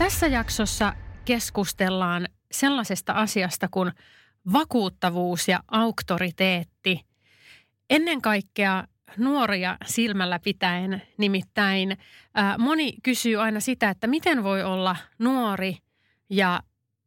Tässä jaksossa keskustellaan sellaisesta asiasta kuin vakuuttavuus ja auktoriteetti. Ennen kaikkea nuoria silmällä pitäen, nimittäin ää, moni kysyy aina sitä, että miten voi olla nuori ja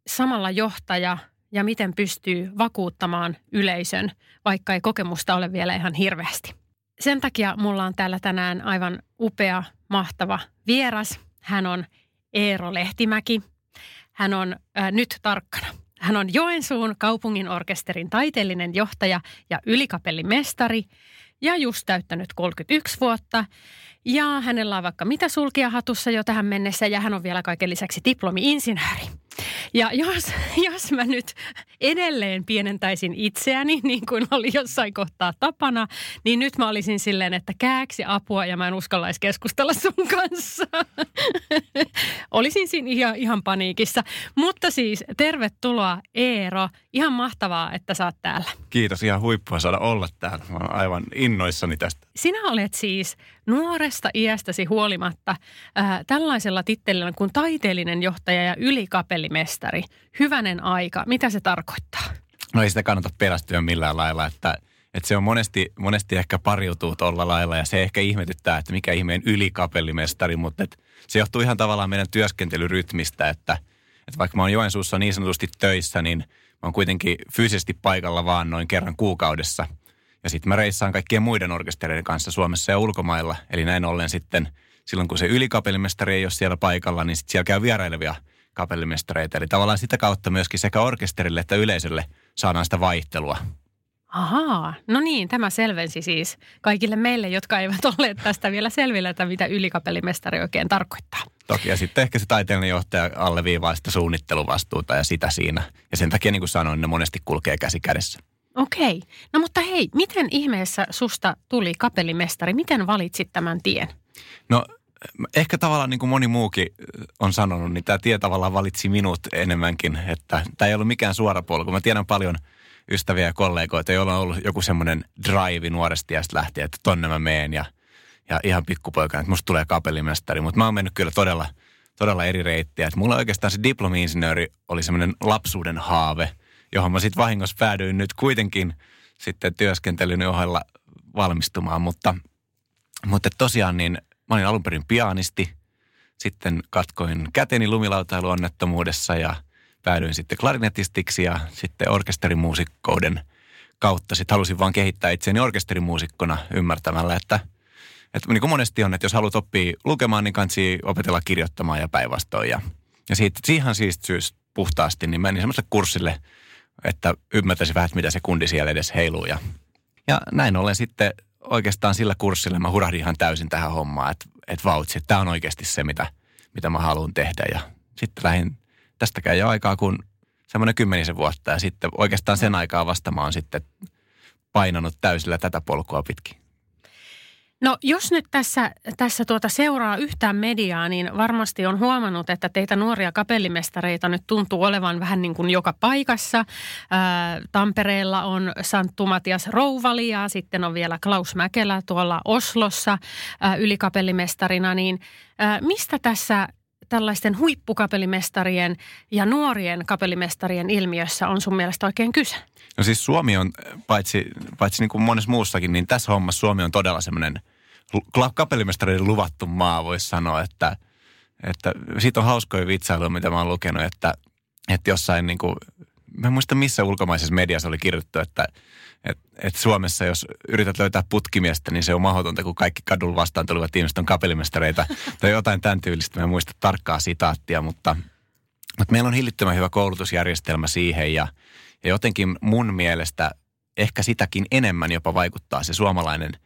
samalla johtaja ja miten pystyy vakuuttamaan yleisön, vaikka ei kokemusta ole vielä ihan hirveästi. Sen takia mulla on täällä tänään aivan upea, mahtava vieras. Hän on Eero Lehtimäki. Hän on äh, nyt tarkkana. Hän on Joensuun kaupungin orkesterin taiteellinen johtaja ja ylikapellimestari ja just täyttänyt 31 vuotta. Ja hänellä on vaikka mitä sulkia hatussa jo tähän mennessä ja hän on vielä kaiken lisäksi diplomi-insinööri. Ja jos, jos mä nyt edelleen pienentäisin itseäni, niin kuin oli jossain kohtaa tapana, niin nyt mä olisin silleen, että kääksi apua ja mä en uskallaisi keskustella sun kanssa. olisin siinä ihan, ihan paniikissa. Mutta siis tervetuloa Eero. Ihan mahtavaa, että sä oot täällä. Kiitos, ihan huippua saada olla täällä. Mä olen aivan innoissani tästä. Sinä olet siis nuoresta iästäsi huolimatta äh, tällaisella tittelillä kuin taiteellinen johtaja ja ylikapellimestari. Hyvänen aika. Mitä se tarkoittaa? No ei sitä kannata pelästyä millään lailla, että, että se on monesti, monesti ehkä pariutuu tuolla lailla ja se ehkä ihmetyttää, että mikä ihmeen ylikapellimestari, mutta että se johtuu ihan tavallaan meidän työskentelyrytmistä, että, että vaikka mä oon Joensuussa niin sanotusti töissä, niin mä oon kuitenkin fyysisesti paikalla vaan noin kerran kuukaudessa – ja sitten mä reissaan kaikkien muiden orkestereiden kanssa Suomessa ja ulkomailla. Eli näin ollen sitten silloin kun se ylikapellimestari ei ole siellä paikalla, niin sitten siellä käy vierailevia kapellimestareita. Eli tavallaan sitä kautta myöskin sekä orkesterille että yleisölle saadaan sitä vaihtelua. Ahaa, no niin, tämä selvensi siis kaikille meille, jotka eivät ole tästä vielä selvillä, että mitä ylikapellimestari oikein tarkoittaa. Toki, ja sitten ehkä se taiteellinen johtaja alleviivaa sitä suunnitteluvastuuta ja sitä siinä. Ja sen takia, niin kuin sanoin, ne monesti kulkee käsi kädessä. Okei. No mutta hei, miten ihmeessä susta tuli kapellimestari? Miten valitsit tämän tien? No ehkä tavallaan niin kuin moni muukin on sanonut, niin tämä tie tavallaan valitsi minut enemmänkin. Että tämä ei ollut mikään suora polku. Mä tiedän paljon ystäviä ja kollegoita, joilla on ollut joku semmoinen drive nuoresti ja lähtien, että tonne mä meen ja, ja ihan pikkupoikana, että musta tulee kapellimestari. Mutta mä oon mennyt kyllä todella, todella eri reittiä. Että mulla oikeastaan se diplomi-insinööri oli semmoinen lapsuuden haave – johon mä sitten vahingossa päädyin nyt kuitenkin sitten työskentelyn ohella valmistumaan. Mutta, mutta tosiaan niin mä olin alun perin pianisti, sitten katkoin käteni lumilautailuonnettomuudessa ja päädyin sitten klarinetistiksi ja sitten orkesterimuusikkouden kautta sitten halusin vaan kehittää itseäni orkesterimuusikkona ymmärtämällä, että, että niin kuin monesti on, että jos haluat oppia lukemaan, niin kansi opetella kirjoittamaan ja päinvastoin. Ja, ja siitä, siihen siitä syystä puhtaasti, niin menin semmoiselle kurssille – että ymmärtäisi vähän, mitä se kundi siellä edes heiluu. Ja, ja näin ollen sitten oikeastaan sillä kurssilla mä hurahdin ihan täysin tähän hommaan, että, että vautsi, että tämä on oikeasti se, mitä, mitä mä haluan tehdä. Ja sitten lähdin tästäkään jo aikaa kuin semmoinen kymmenisen vuotta ja sitten oikeastaan sen aikaa vasta mä oon sitten painanut täysillä tätä polkua pitkin. No jos nyt tässä, tässä tuota seuraa yhtään mediaa, niin varmasti on huomannut, että teitä nuoria kapellimestareita nyt tuntuu olevan vähän niin kuin joka paikassa. Ää, Tampereella on Santtu Matias Rouvali ja sitten on vielä Klaus Mäkelä tuolla Oslossa ää, ylikapellimestarina. Niin ää, mistä tässä tällaisten huippukapellimestarien ja nuorien kapellimestarien ilmiössä on sun mielestä oikein kyse? No siis Suomi on, paitsi, paitsi niin kuin monessa muussakin, niin tässä hommassa Suomi on todella semmoinen – kapellimestareiden luvattu maa, voisi sanoa, että, että siitä on hauskoja vitsailuja, mitä mä oon lukenut, että, että jossain niin kuin, mä en muista missä ulkomaisessa mediassa oli kirjoittu, että, että, että Suomessa jos yrität löytää putkimiestä, niin se on mahdotonta, kun kaikki kadulla vastaan tulevat ihmiset on kapellimestareita tai jotain tämän tyylistä. Mä en muista tarkkaa sitaattia, mutta, mutta meillä on hillittömän hyvä koulutusjärjestelmä siihen ja, ja jotenkin mun mielestä ehkä sitäkin enemmän jopa vaikuttaa se suomalainen –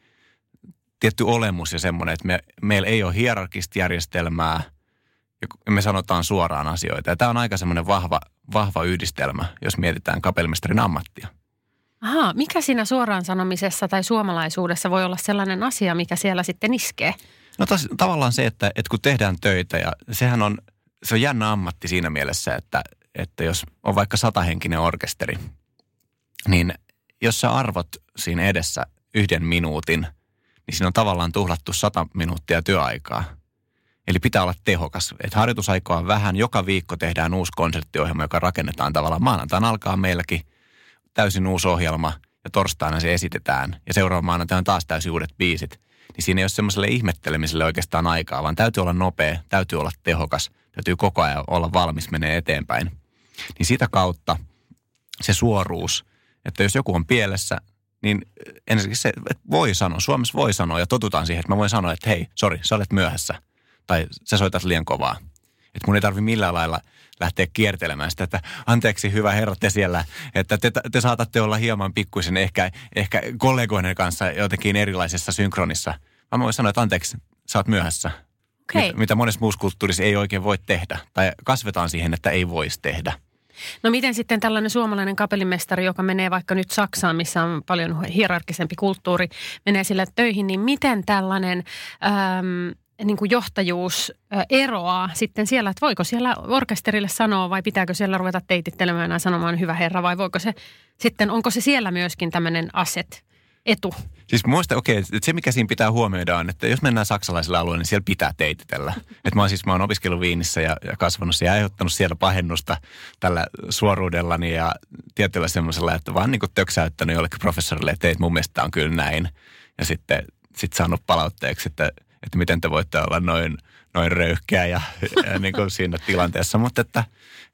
tietty olemus ja semmoinen, että me, meillä ei ole hierarkista järjestelmää ja me sanotaan suoraan asioita. Ja tämä on aika semmoinen vahva, vahva yhdistelmä, jos mietitään kapellimestarin ammattia. Aha, mikä siinä suoraan sanomisessa tai suomalaisuudessa voi olla sellainen asia, mikä siellä sitten iskee? No tos, tavallaan se, että, että kun tehdään töitä ja sehän on, se on jännä ammatti siinä mielessä, että, että jos on vaikka satahenkinen orkesteri, niin jos sä arvot siinä edessä yhden minuutin, niin siinä on tavallaan tuhlattu sata minuuttia työaikaa. Eli pitää olla tehokas. Että harjoitusaikaa on vähän. Joka viikko tehdään uusi konserttiohjelma, joka rakennetaan tavallaan. Maanantaina alkaa meilläkin täysin uusi ohjelma ja torstaina se esitetään. Ja seuraava maanantaina taas täysin uudet biisit. Niin siinä ei ole semmoiselle ihmettelemiselle oikeastaan aikaa, vaan täytyy olla nopea, täytyy olla tehokas, täytyy koko ajan olla valmis menee eteenpäin. Niin sitä kautta se suoruus, että jos joku on pielessä, niin ensinnäkin se että voi sanoa, Suomessa voi sanoa ja totutaan siihen, että mä voin sanoa, että hei, sori, sä olet myöhässä tai sä soitat liian kovaa. Että mun ei tarvi millään lailla lähteä kiertelemään sitä, että anteeksi hyvä herra te siellä, että te, te saatatte olla hieman pikkuisen ehkä, ehkä kollegoiden kanssa jotenkin erilaisessa synkronissa. Mä voin sanoa, että anteeksi, sä oot myöhässä. Okay. Mit, mitä monessa muussa kulttuurissa ei oikein voi tehdä. Tai kasvetaan siihen, että ei voisi tehdä. No miten sitten tällainen suomalainen kapellimestari, joka menee vaikka nyt Saksaan, missä on paljon hierarkisempi kulttuuri, menee sille töihin, niin miten tällainen äm, niin kuin johtajuus eroaa sitten siellä, että voiko siellä orkesterille sanoa vai pitääkö siellä ruveta teitittelemään ja sanomaan hyvä herra vai voiko se sitten, onko se siellä myöskin tämmöinen aset, etu? Siis muista, okei, okay, se mikä siinä pitää huomioida on, että jos mennään saksalaiselle alueelle, niin siellä pitää teititellä. että mä oon siis, mä oon opiskellut Viinissä ja, ja kasvanut ja aiheuttanut siellä pahennusta tällä suoruudellani ja tietyllä semmoisella, että vaan niin kuin töksäyttänyt jollekin professorille, että mun mielestä on kyllä näin. Ja sitten sit saanut palautteeksi, että – että miten te voitte olla noin, noin röyhkeä ja, ja niin kuin siinä tilanteessa. Mutta että,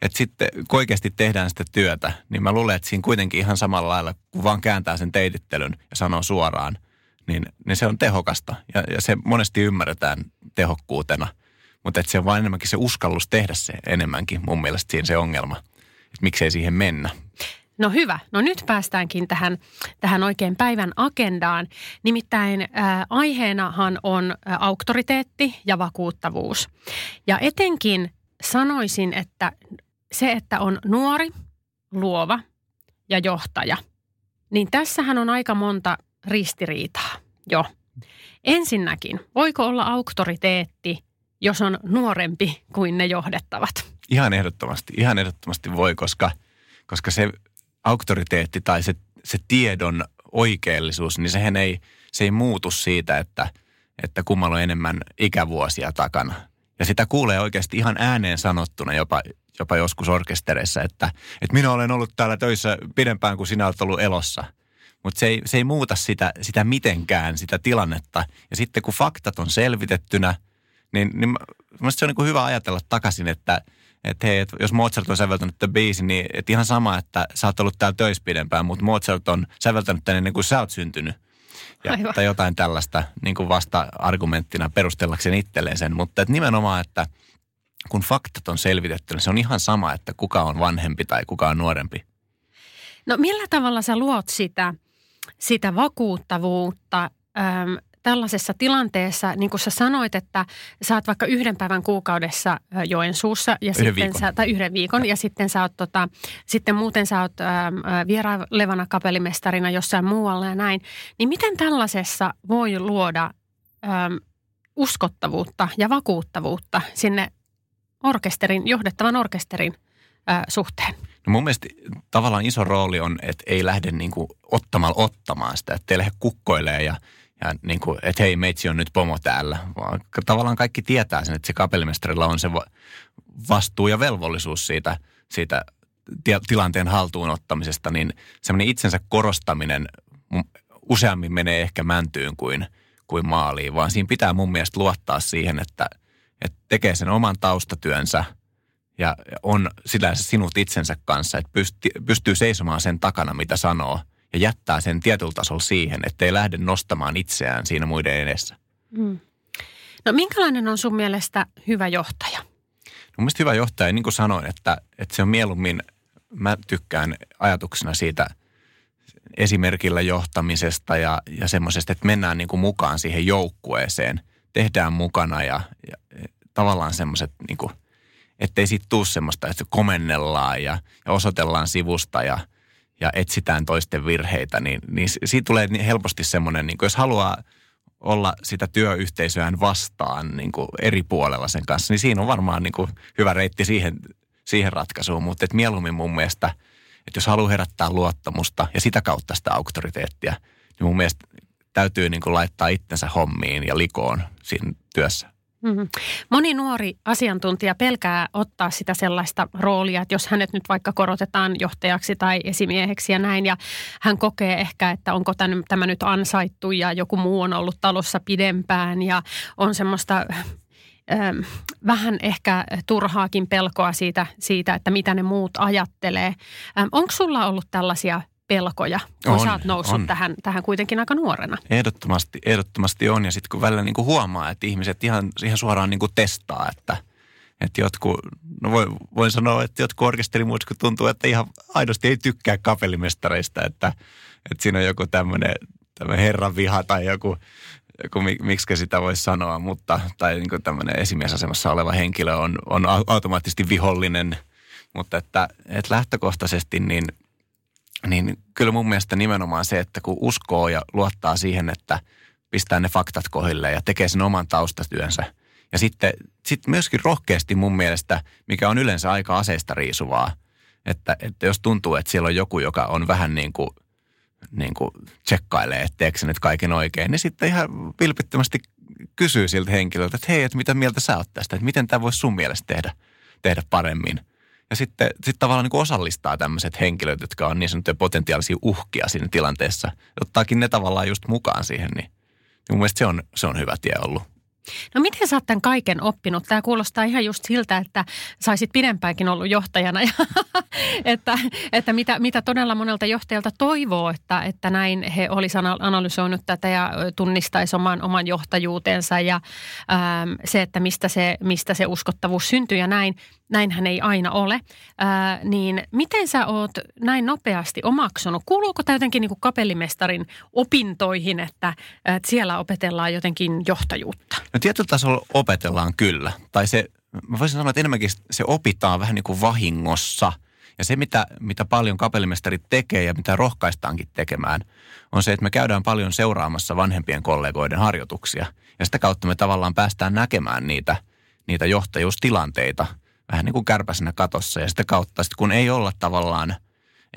että sitten kun oikeasti tehdään sitä työtä, niin mä luulen, että siinä kuitenkin ihan samalla lailla, kun vaan kääntää sen teitittelyn ja sanoo suoraan, niin, niin se on tehokasta. Ja, ja se monesti ymmärretään tehokkuutena. Mutta että se on vain enemmänkin se uskallus tehdä se enemmänkin mun mielestä siinä se ongelma. Että miksei siihen mennä. No hyvä. No nyt päästäänkin tähän, tähän oikein päivän agendaan. Nimittäin ää, aiheenahan on auktoriteetti ja vakuuttavuus. Ja etenkin sanoisin, että se, että on nuori, luova ja johtaja, niin tässähän on aika monta ristiriitaa jo. Ensinnäkin, voiko olla auktoriteetti, jos on nuorempi kuin ne johdettavat? Ihan ehdottomasti, ihan ehdottomasti voi, koska, koska se auktoriteetti tai se, se tiedon oikeellisuus, niin sehän ei, se ei muutu siitä, että, että kummalla on enemmän ikävuosia takana. Ja sitä kuulee oikeasti ihan ääneen sanottuna jopa, jopa joskus orkestereissa, että, että minä olen ollut täällä töissä pidempään kuin sinä olet ollut elossa. Mutta se ei, se ei muuta sitä, sitä mitenkään, sitä tilannetta. Ja sitten kun faktat on selvitettynä, niin, niin se on niin kuin hyvä ajatella takaisin, että – että hei, että jos Mozart on säveltänyt tämän biisin, niin et ihan sama, että sä oot ollut täällä töissä pidempään, mutta Mozart on säveltänyt tänne ennen kuin sä oot syntynyt. Ja, tai jotain tällaista niin kuin vasta-argumenttina perustellakseen itselleen sen. Mutta että nimenomaan, että kun faktat on selvitetty, niin se on ihan sama, että kuka on vanhempi tai kuka on nuorempi. No millä tavalla sä luot sitä, sitä vakuuttavuutta äm, tällaisessa tilanteessa, niin kuin sä sanoit, että sä oot vaikka yhden päivän kuukaudessa Joensuussa ja yhden sitten viikon. Sä, tai yhden viikon ja, ja sitten sä oot tota, sitten muuten sä oot ähm, vierailevana kapellimestarina jossain muualla ja näin. Niin miten tällaisessa voi luoda äm, uskottavuutta ja vakuuttavuutta sinne orkesterin, johdettavan orkesterin äh, suhteen? No mun mielestä tavallaan iso rooli on, että ei lähde niin kuin ottamalla ottamaan sitä, että ei lähde kukkoilemaan ja – ja niin kuin, että hei, meitsi on nyt pomo täällä. Vaan tavallaan kaikki tietää sen, että se kapellimestarilla on se vastuu ja velvollisuus siitä, siitä tilanteen haltuun ottamisesta, niin semmoinen itsensä korostaminen useammin menee ehkä mäntyyn kuin, kuin maaliin, vaan siinä pitää mun mielestä luottaa siihen, että, että tekee sen oman taustatyönsä ja on sinut itsensä kanssa, että pystyy seisomaan sen takana, mitä sanoo – ja jättää sen tietyllä tasolla siihen, ettei lähde nostamaan itseään siinä muiden edessä. Mm. No minkälainen on sun mielestä hyvä johtaja? No, mun mielestä hyvä johtaja, niin kuin sanoin, että, että se on mieluummin, mä tykkään ajatuksena siitä esimerkillä johtamisesta ja, ja semmoisesta, että mennään niin kuin mukaan siihen joukkueeseen, tehdään mukana ja, ja tavallaan semmoiset niin kuin, ettei siitä tuu semmoista, että komennellaan ja, ja osoitellaan sivusta ja, ja etsitään toisten virheitä, niin, niin siitä tulee helposti semmoinen, niin jos haluaa olla sitä työyhteisöään vastaan niin kuin eri puolella sen kanssa, niin siinä on varmaan niin kuin hyvä reitti siihen, siihen ratkaisuun. Mutta et mieluummin mun mielestä, että jos haluaa herättää luottamusta ja sitä kautta sitä auktoriteettia, niin mun mielestä täytyy niin kuin laittaa itsensä hommiin ja likoon siinä työssä. Mm-hmm. Moni nuori asiantuntija pelkää ottaa sitä sellaista roolia, että jos hänet nyt vaikka korotetaan johtajaksi tai esimieheksi ja näin, ja hän kokee ehkä, että onko tämä nyt ansaittu ja joku muu on ollut talossa pidempään ja on semmoista ähm, vähän ehkä turhaakin pelkoa siitä, siitä, että mitä ne muut ajattelee. Ähm, onko sulla ollut tällaisia pelkoja, kun on, sä oot noussut on. Tähän, tähän kuitenkin aika nuorena. Ehdottomasti, ehdottomasti on. Ja sitten kun välillä niin kuin huomaa, että ihmiset ihan, ihan suoraan niin kuin testaa, että, että jotkut, no voi, voin sanoa, että jotkut orkesterimuusikot tuntuu, että ihan aidosti ei tykkää kapellimestareista, että, että siinä on joku tämmöinen herran viha tai joku, joku miksi sitä voisi sanoa, mutta, tai niin tämmöinen esimiesasemassa oleva henkilö on, on automaattisesti vihollinen, mutta että, että lähtökohtaisesti niin – niin kyllä mun mielestä nimenomaan se, että kun uskoo ja luottaa siihen, että pistää ne faktat kohille ja tekee sen oman taustatyönsä. Ja sitten sit myöskin rohkeasti mun mielestä, mikä on yleensä aika aseista riisuvaa, että, että jos tuntuu, että siellä on joku, joka on vähän niin kuin, niin kuin tsekkailee, että teekö se nyt kaiken oikein, niin sitten ihan vilpittömästi kysyy siltä henkilöltä, että hei, että mitä mieltä sä oot tästä, että miten tämä voisi sun mielestä tehdä, tehdä paremmin – ja sitten sit tavallaan niin osallistaa tämmöiset henkilöt, jotka on niin sanottuja potentiaalisia uhkia siinä tilanteessa. Ottaakin ne tavallaan just mukaan siihen, niin, niin mun mielestä se on, se on hyvä tie ollut. No miten sä oot tämän kaiken oppinut? Tämä kuulostaa ihan just siltä, että saisit pidempäänkin ollut johtajana. Ja että että mitä, mitä todella monelta johtajalta toivoo, että, että näin he olisi analysoinut tätä ja tunnistaisi oman, oman johtajuutensa ja ähm, se, että mistä se, mistä se uskottavuus syntyy ja näin. Näinhän ei aina ole. Ää, äh, niin miten sä oot näin nopeasti omaksunut? Kuuluuko tämä jotenkin niin kuin kapellimestarin opintoihin, että, että siellä opetellaan jotenkin johtajuutta? No tietyllä tasolla opetellaan kyllä. Tai se, mä voisin sanoa, että enemmänkin se opitaan vähän niin kuin vahingossa. Ja se, mitä, mitä paljon kapellimestarit tekee ja mitä rohkaistaankin tekemään, on se, että me käydään paljon seuraamassa vanhempien kollegoiden harjoituksia. Ja sitä kautta me tavallaan päästään näkemään niitä, niitä johtajuustilanteita vähän niin kuin kärpäsenä katossa. Ja sitä kautta, sit kun ei olla tavallaan,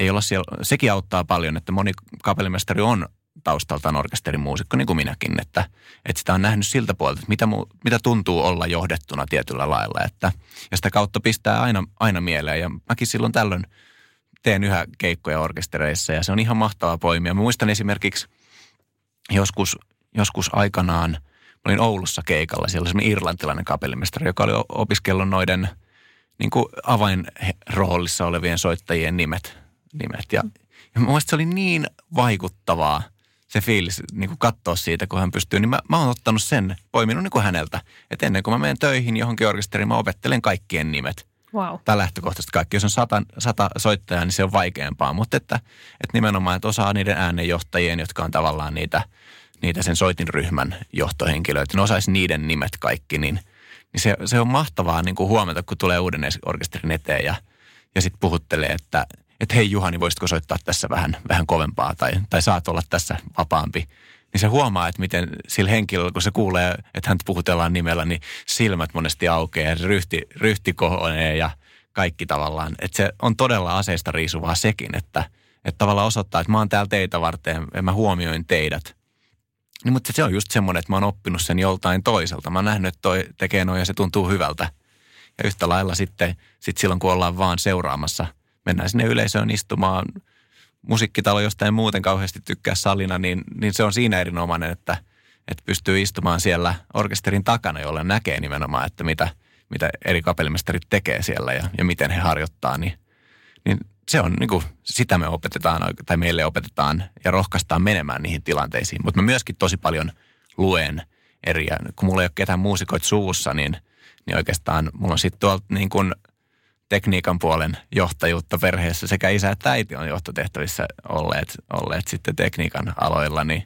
ei olla siellä, sekin auttaa paljon, että moni kapellimestari on taustaltaan orkesterimuusikko, niin kuin minäkin, että, että sitä on nähnyt siltä puolelta, että mitä, mu, mitä tuntuu olla johdettuna tietyllä lailla. Että, ja sitä kautta pistää aina, aina mieleen. Ja mäkin silloin tällöin teen yhä keikkoja orkestereissa ja se on ihan mahtavaa poimia. Mä muistan esimerkiksi joskus, joskus aikanaan, mä olin Oulussa keikalla, siellä oli irlantilainen kapellimestari, joka oli opiskellut noiden niin kuin avainroolissa olevien soittajien nimet. nimet. Ja, ja mä se oli niin vaikuttavaa – se fiilis niin kuin katsoa siitä, kun hän pystyy, niin mä, mä oon ottanut sen, poiminut niin kuin häneltä. Että ennen kuin mä menen töihin johonkin orkesteriin, mä opettelen kaikkien nimet. Wow. Tai lähtökohtaisesti kaikki. Jos on sata, sata soittajaa, niin se on vaikeampaa. Mutta että, että nimenomaan, että osaa niiden äänenjohtajien, jotka on tavallaan niitä, niitä sen soitinryhmän johtohenkilöitä, ne osaisi niiden nimet kaikki, niin, niin se, se on mahtavaa niin kuin huomata, kun tulee uuden orkesterin eteen ja, ja sitten puhuttelee, että – että hei Juhani, voisitko soittaa tässä vähän, vähän kovempaa tai, tai saat olla tässä vapaampi. Niin se huomaa, että miten sillä henkilöllä, kun se kuulee, että hän puhutellaan nimellä, niin silmät monesti aukeaa ja ryhti, ryhti kohonee ja kaikki tavallaan. Että se on todella aseista riisuvaa sekin, että, että tavallaan osoittaa, että mä oon täällä teitä varten ja mä huomioin teidät. Niin, mutta se on just semmoinen, että mä oon oppinut sen joltain toiselta. Mä oon nähnyt, että toi tekee noin ja se tuntuu hyvältä. Ja yhtä lailla sitten sit silloin, kun ollaan vaan seuraamassa – mennään sinne yleisöön istumaan. Musiikkitalo jostain muuten kauheasti tykkää salina, niin, niin se on siinä erinomainen, että, että pystyy istumaan siellä orkesterin takana, jolle näkee nimenomaan, että mitä, mitä eri kapellimestarit tekee siellä ja, ja miten he harjoittaa, niin, niin se on niin kuin, sitä me opetetaan tai meille opetetaan ja rohkaistaan menemään niihin tilanteisiin. Mutta mä myöskin tosi paljon luen eri, kun mulla ei ole ketään muusikoita suussa, niin, niin oikeastaan mulla on sitten tuolta niin kuin – tekniikan puolen johtajuutta perheessä. Sekä isä että äiti on johtotehtävissä olleet, olleet sitten tekniikan aloilla, niin,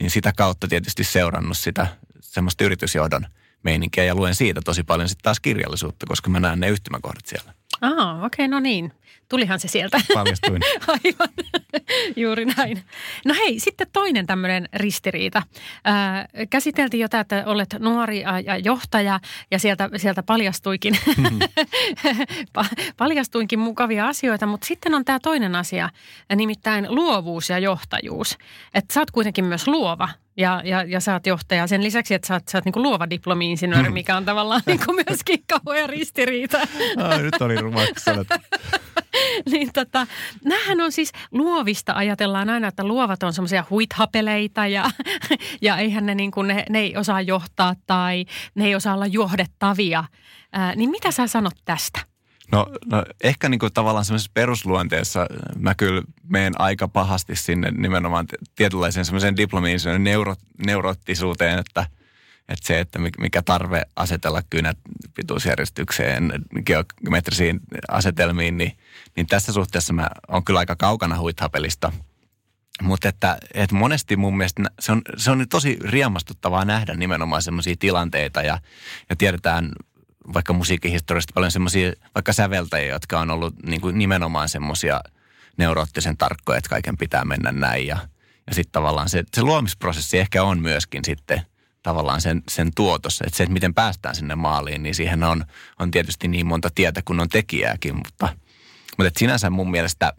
niin sitä kautta tietysti seurannut sitä semmoista yritysjohdon meininkiä ja luen siitä tosi paljon sitten taas kirjallisuutta, koska mä näen ne yhtymäkohdat siellä. Aa, okei, okay, no niin. Tulihan se sieltä. Paljastuin. Aivan, juuri näin. No hei, sitten toinen tämmöinen ristiriita. Ää, käsiteltiin jo että olet nuori ja johtaja ja sieltä, sieltä paljastuikin, mm-hmm. paljastuinkin mukavia asioita, mutta sitten on tämä toinen asia, nimittäin luovuus ja johtajuus. Että sä oot kuitenkin myös luova ja, ja, ja sä oot johtaja. Sen lisäksi, että sä oot, sä oot niin luova diplomi-insinööri, mikä on tavallaan niin myöskin kauhean ristiriita. Ai, nyt oli rumaksi niin tota, näähän on siis luovista, ajatellaan aina, että luovat on semmoisia huithapeleita ja, ja eihän ne, niin kuin, ne, ne ei osaa johtaa tai ne ei osaa olla johdettavia. Ää, niin mitä sä sanot tästä? No, no ehkä niin kuin tavallaan semmoisessa perusluonteessa mä kyllä menen aika pahasti sinne nimenomaan tietynlaiseen semmoiseen diplomiin, neuro, neuroottisuuteen, että, että se, että mikä tarve asetella kynät pituusjärjestykseen, geometrisiin asetelmiin, niin, niin tässä suhteessa mä oon kyllä aika kaukana huithapelista. Mutta että, että monesti mun mielestä se on, se on tosi riemastuttavaa nähdä nimenomaan semmoisia tilanteita ja, ja tiedetään vaikka musiikkihistoriasta paljon semmoisia vaikka säveltäjiä, jotka on ollut niin kuin nimenomaan semmoisia neuroottisen tarkkoja, että kaiken pitää mennä näin. Ja, ja sitten tavallaan se, se luomisprosessi ehkä on myöskin sitten tavallaan sen, sen tuotossa. Että se, että miten päästään sinne maaliin, niin siihen on, on tietysti niin monta tietä kuin on tekijääkin. Mutta, mutta että sinänsä mun mielestä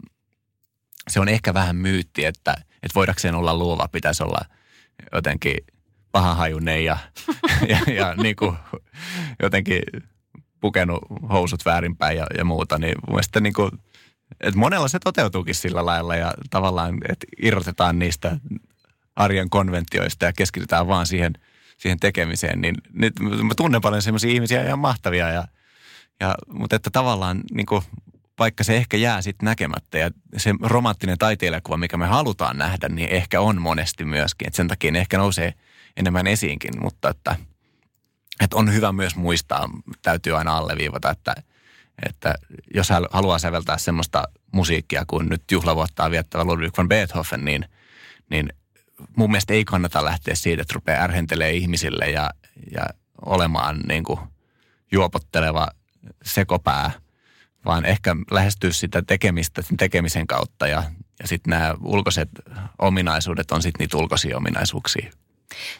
se on ehkä vähän myytti, että, että voidakseen olla luova pitäisi olla jotenkin – pahahajunen ja, ja, ja niin kuin jotenkin pukenut housut väärinpäin ja, ja muuta, niin mun mielestä niin kuin, että monella se toteutuukin sillä lailla ja tavallaan, että irrotetaan niistä arjen konventioista ja keskitytään vaan siihen, siihen tekemiseen, niin nyt mä tunnen paljon sellaisia ihmisiä ihan mahtavia ja, ja mutta että tavallaan niin kuin, vaikka se ehkä jää sitten näkemättä ja se romanttinen taiteilijakuva, mikä me halutaan nähdä, niin ehkä on monesti myöskin. että sen takia ne ehkä nousee – enemmän esiinkin, mutta että, että on hyvä myös muistaa, täytyy aina alleviivata, että, että jos haluaa säveltää semmoista musiikkia kuin nyt juhlavuottaa viettävä Ludwig van Beethoven, niin, niin mun mielestä ei kannata lähteä siitä, että rupeaa ärhentelee ihmisille ja, ja olemaan niin kuin juopotteleva sekopää, vaan ehkä lähestyä sitä tekemistä sen tekemisen kautta ja, ja sitten nämä ulkoiset ominaisuudet on sitten niitä ulkoisia ominaisuuksia.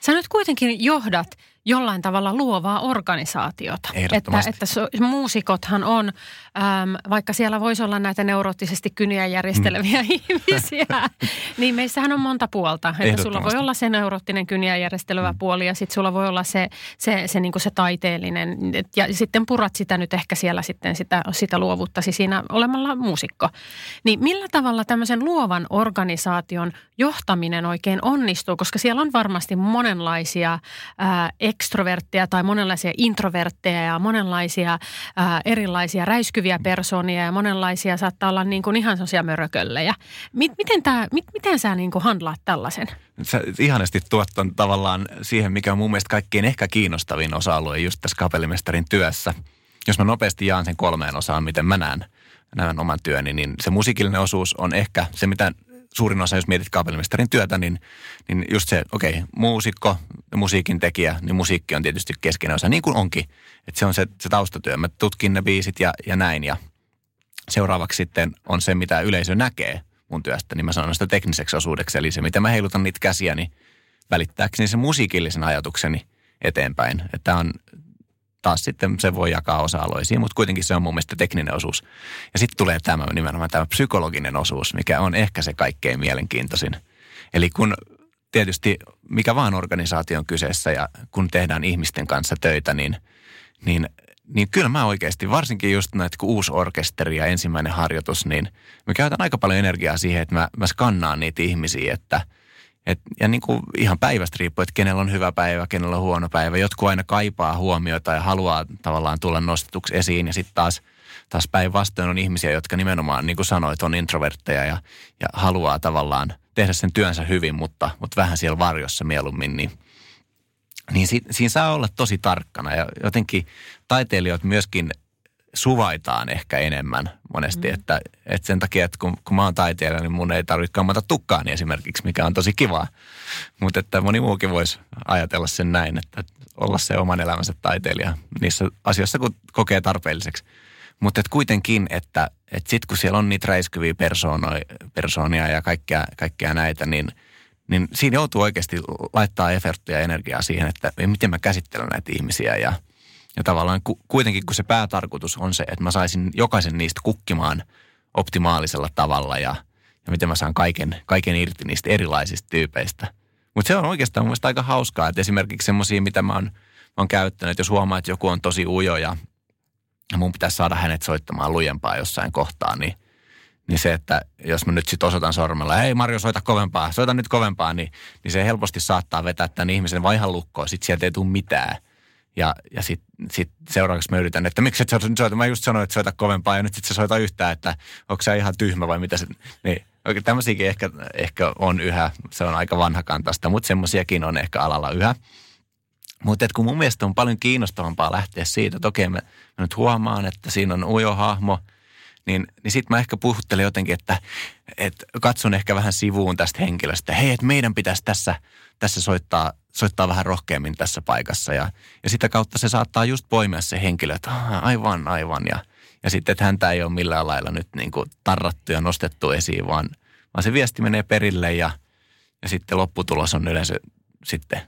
Sä nyt kuitenkin johdat jollain tavalla luovaa organisaatiota. Että, että so, muusikothan on, äm, vaikka siellä voisi olla näitä neuroottisesti kyniä järjesteleviä mm. ihmisiä, niin meissähän on monta puolta. Että sulla voi olla se neuroottinen kyniä järjestelevä mm. puoli ja sitten sulla voi olla se, se, se, niin se taiteellinen. Ja sitten purat sitä nyt ehkä siellä sitten sitä, sitä luovuttasi siinä olemalla muusikko. Niin millä tavalla tämmöisen luovan organisaation johtaminen oikein onnistuu? Koska siellä on varmasti monenlaisia ää, ekstrovertteja tai monenlaisia introvertteja ja monenlaisia ää, erilaisia räiskyviä persoonia ja monenlaisia saattaa olla niin kuin ihan sellaisia mörököllejä. Miten, tää, mit, miten sä niin kuin handlaat tällaisen? Sä ihanasti tuot tavallaan siihen, mikä on mun mielestä kaikkein ehkä kiinnostavin osa-alue just tässä kapellimestarin työssä. Jos mä nopeasti jaan sen kolmeen osaan, miten mä näen, näen oman työni, niin se musiikillinen osuus on ehkä se, mitä suurin osa, jos mietit kaapelimistarin työtä, niin, niin just se, okei, okay, muusikko ja musiikin tekijä, niin musiikki on tietysti keskeinen osa, niin kuin onkin. Että se on se, se taustatyö. Mä tutkin ne biisit ja, ja näin. Ja seuraavaksi sitten on se, mitä yleisö näkee mun työstä, niin mä sanon sitä tekniseksi osuudeksi. Eli se, miten mä heilutan niitä käsiä, niin välittääkseni se musiikillisen ajatukseni eteenpäin. Että on taas sitten se voi jakaa osa-aloisiin, mutta kuitenkin se on mun mielestä tekninen osuus. Ja sitten tulee tämä nimenomaan tämä psykologinen osuus, mikä on ehkä se kaikkein mielenkiintoisin. Eli kun tietysti mikä vaan organisaation kyseessä ja kun tehdään ihmisten kanssa töitä, niin, niin, niin kyllä mä oikeasti, varsinkin just näitä kun uusi orkesteri ja ensimmäinen harjoitus, niin mä käytän aika paljon energiaa siihen, että mä, mä skannaan niitä ihmisiä, että – et, ja niin kuin ihan päivästä riippuu, että kenellä on hyvä päivä, kenellä on huono päivä. Jotkut aina kaipaa huomiota ja haluaa tavallaan tulla nostetuksi esiin. Ja sitten taas, taas päinvastoin on ihmisiä, jotka nimenomaan, niin kuin sanoit, on introvertteja ja, ja haluaa tavallaan tehdä sen työnsä hyvin, mutta, mutta vähän siellä varjossa mieluummin. Niin, niin si, siinä saa olla tosi tarkkana ja jotenkin taiteilijat myöskin suvaitaan ehkä enemmän monesti. Mm. Että, että sen takia, että kun, kun mä oon taiteilija, niin mun ei tarvitse kammata tukkaani esimerkiksi, mikä on tosi kivaa. Mutta että moni muukin voisi ajatella sen näin, että olla se oman elämänsä taiteilija niissä asioissa, kun kokee tarpeelliseksi. Mutta et kuitenkin, että et sitten kun siellä on niitä räiskyviä persoonia ja kaikkea, kaikkea näitä, niin, niin siinä joutuu oikeasti laittaa efforttia ja energiaa siihen, että miten mä käsittelen näitä ihmisiä ja, ja tavallaan ku, kuitenkin kun se päätarkoitus on se, että mä saisin jokaisen niistä kukkimaan optimaalisella tavalla ja, ja miten mä saan kaiken, kaiken irti niistä erilaisista tyypeistä. Mutta se on oikeastaan mun aika hauskaa, että esimerkiksi semmoisia, mitä mä oon, mä oon käyttänyt, jos huomaa, että joku on tosi ujo ja ja mun pitäisi saada hänet soittamaan lujempaa jossain kohtaa, niin, niin se, että jos mä nyt sitten osoitan sormella, hei Marjo, soita kovempaa, soita nyt kovempaa, niin, niin se helposti saattaa vetää tämän ihmisen vaihan lukkoon, sitten sieltä ei tule mitään. Ja, ja sitten sit seuraavaksi mä yritän, että miksi et sä soita, mä just sanoin, että soita kovempaa ja nyt sitten se soita yhtään, että onko se ihan tyhmä vai mitä se, niin oikein tämmöisiäkin ehkä, ehkä on yhä, se on aika vanhakantasta, mutta semmoisiakin on ehkä alalla yhä. Mutta kun mun mielestä on paljon kiinnostavampaa lähteä siitä, että okei, mä, mä nyt huomaan, että siinä on ujo hahmo, niin, niin sitten mä ehkä puhuttelen jotenkin, että, että katson ehkä vähän sivuun tästä henkilöstä. Hei, että meidän pitäisi tässä, tässä soittaa, soittaa vähän rohkeammin tässä paikassa. Ja, ja sitä kautta se saattaa just poimia se henkilö, että aivan, aivan. Ja, ja sitten, että häntä ei ole millään lailla nyt niin kuin tarrattu ja nostettu esiin, vaan, vaan se viesti menee perille ja, ja sitten lopputulos on yleensä sitten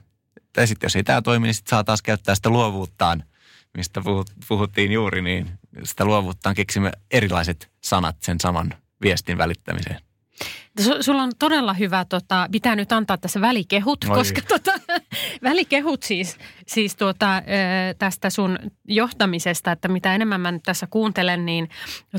tai sitten jos ei tämä toimi, niin sitten saa taas käyttää sitä luovuuttaan, mistä puhuttiin juuri, niin sitä luovuuttaan keksimme erilaiset sanat sen saman viestin välittämiseen. Sulla on todella hyvä, tota, pitää nyt antaa tässä välikehut, Oi. koska tota, välikehut siis, siis tuota, tästä sun johtamisesta, että mitä enemmän mä nyt tässä kuuntelen, niin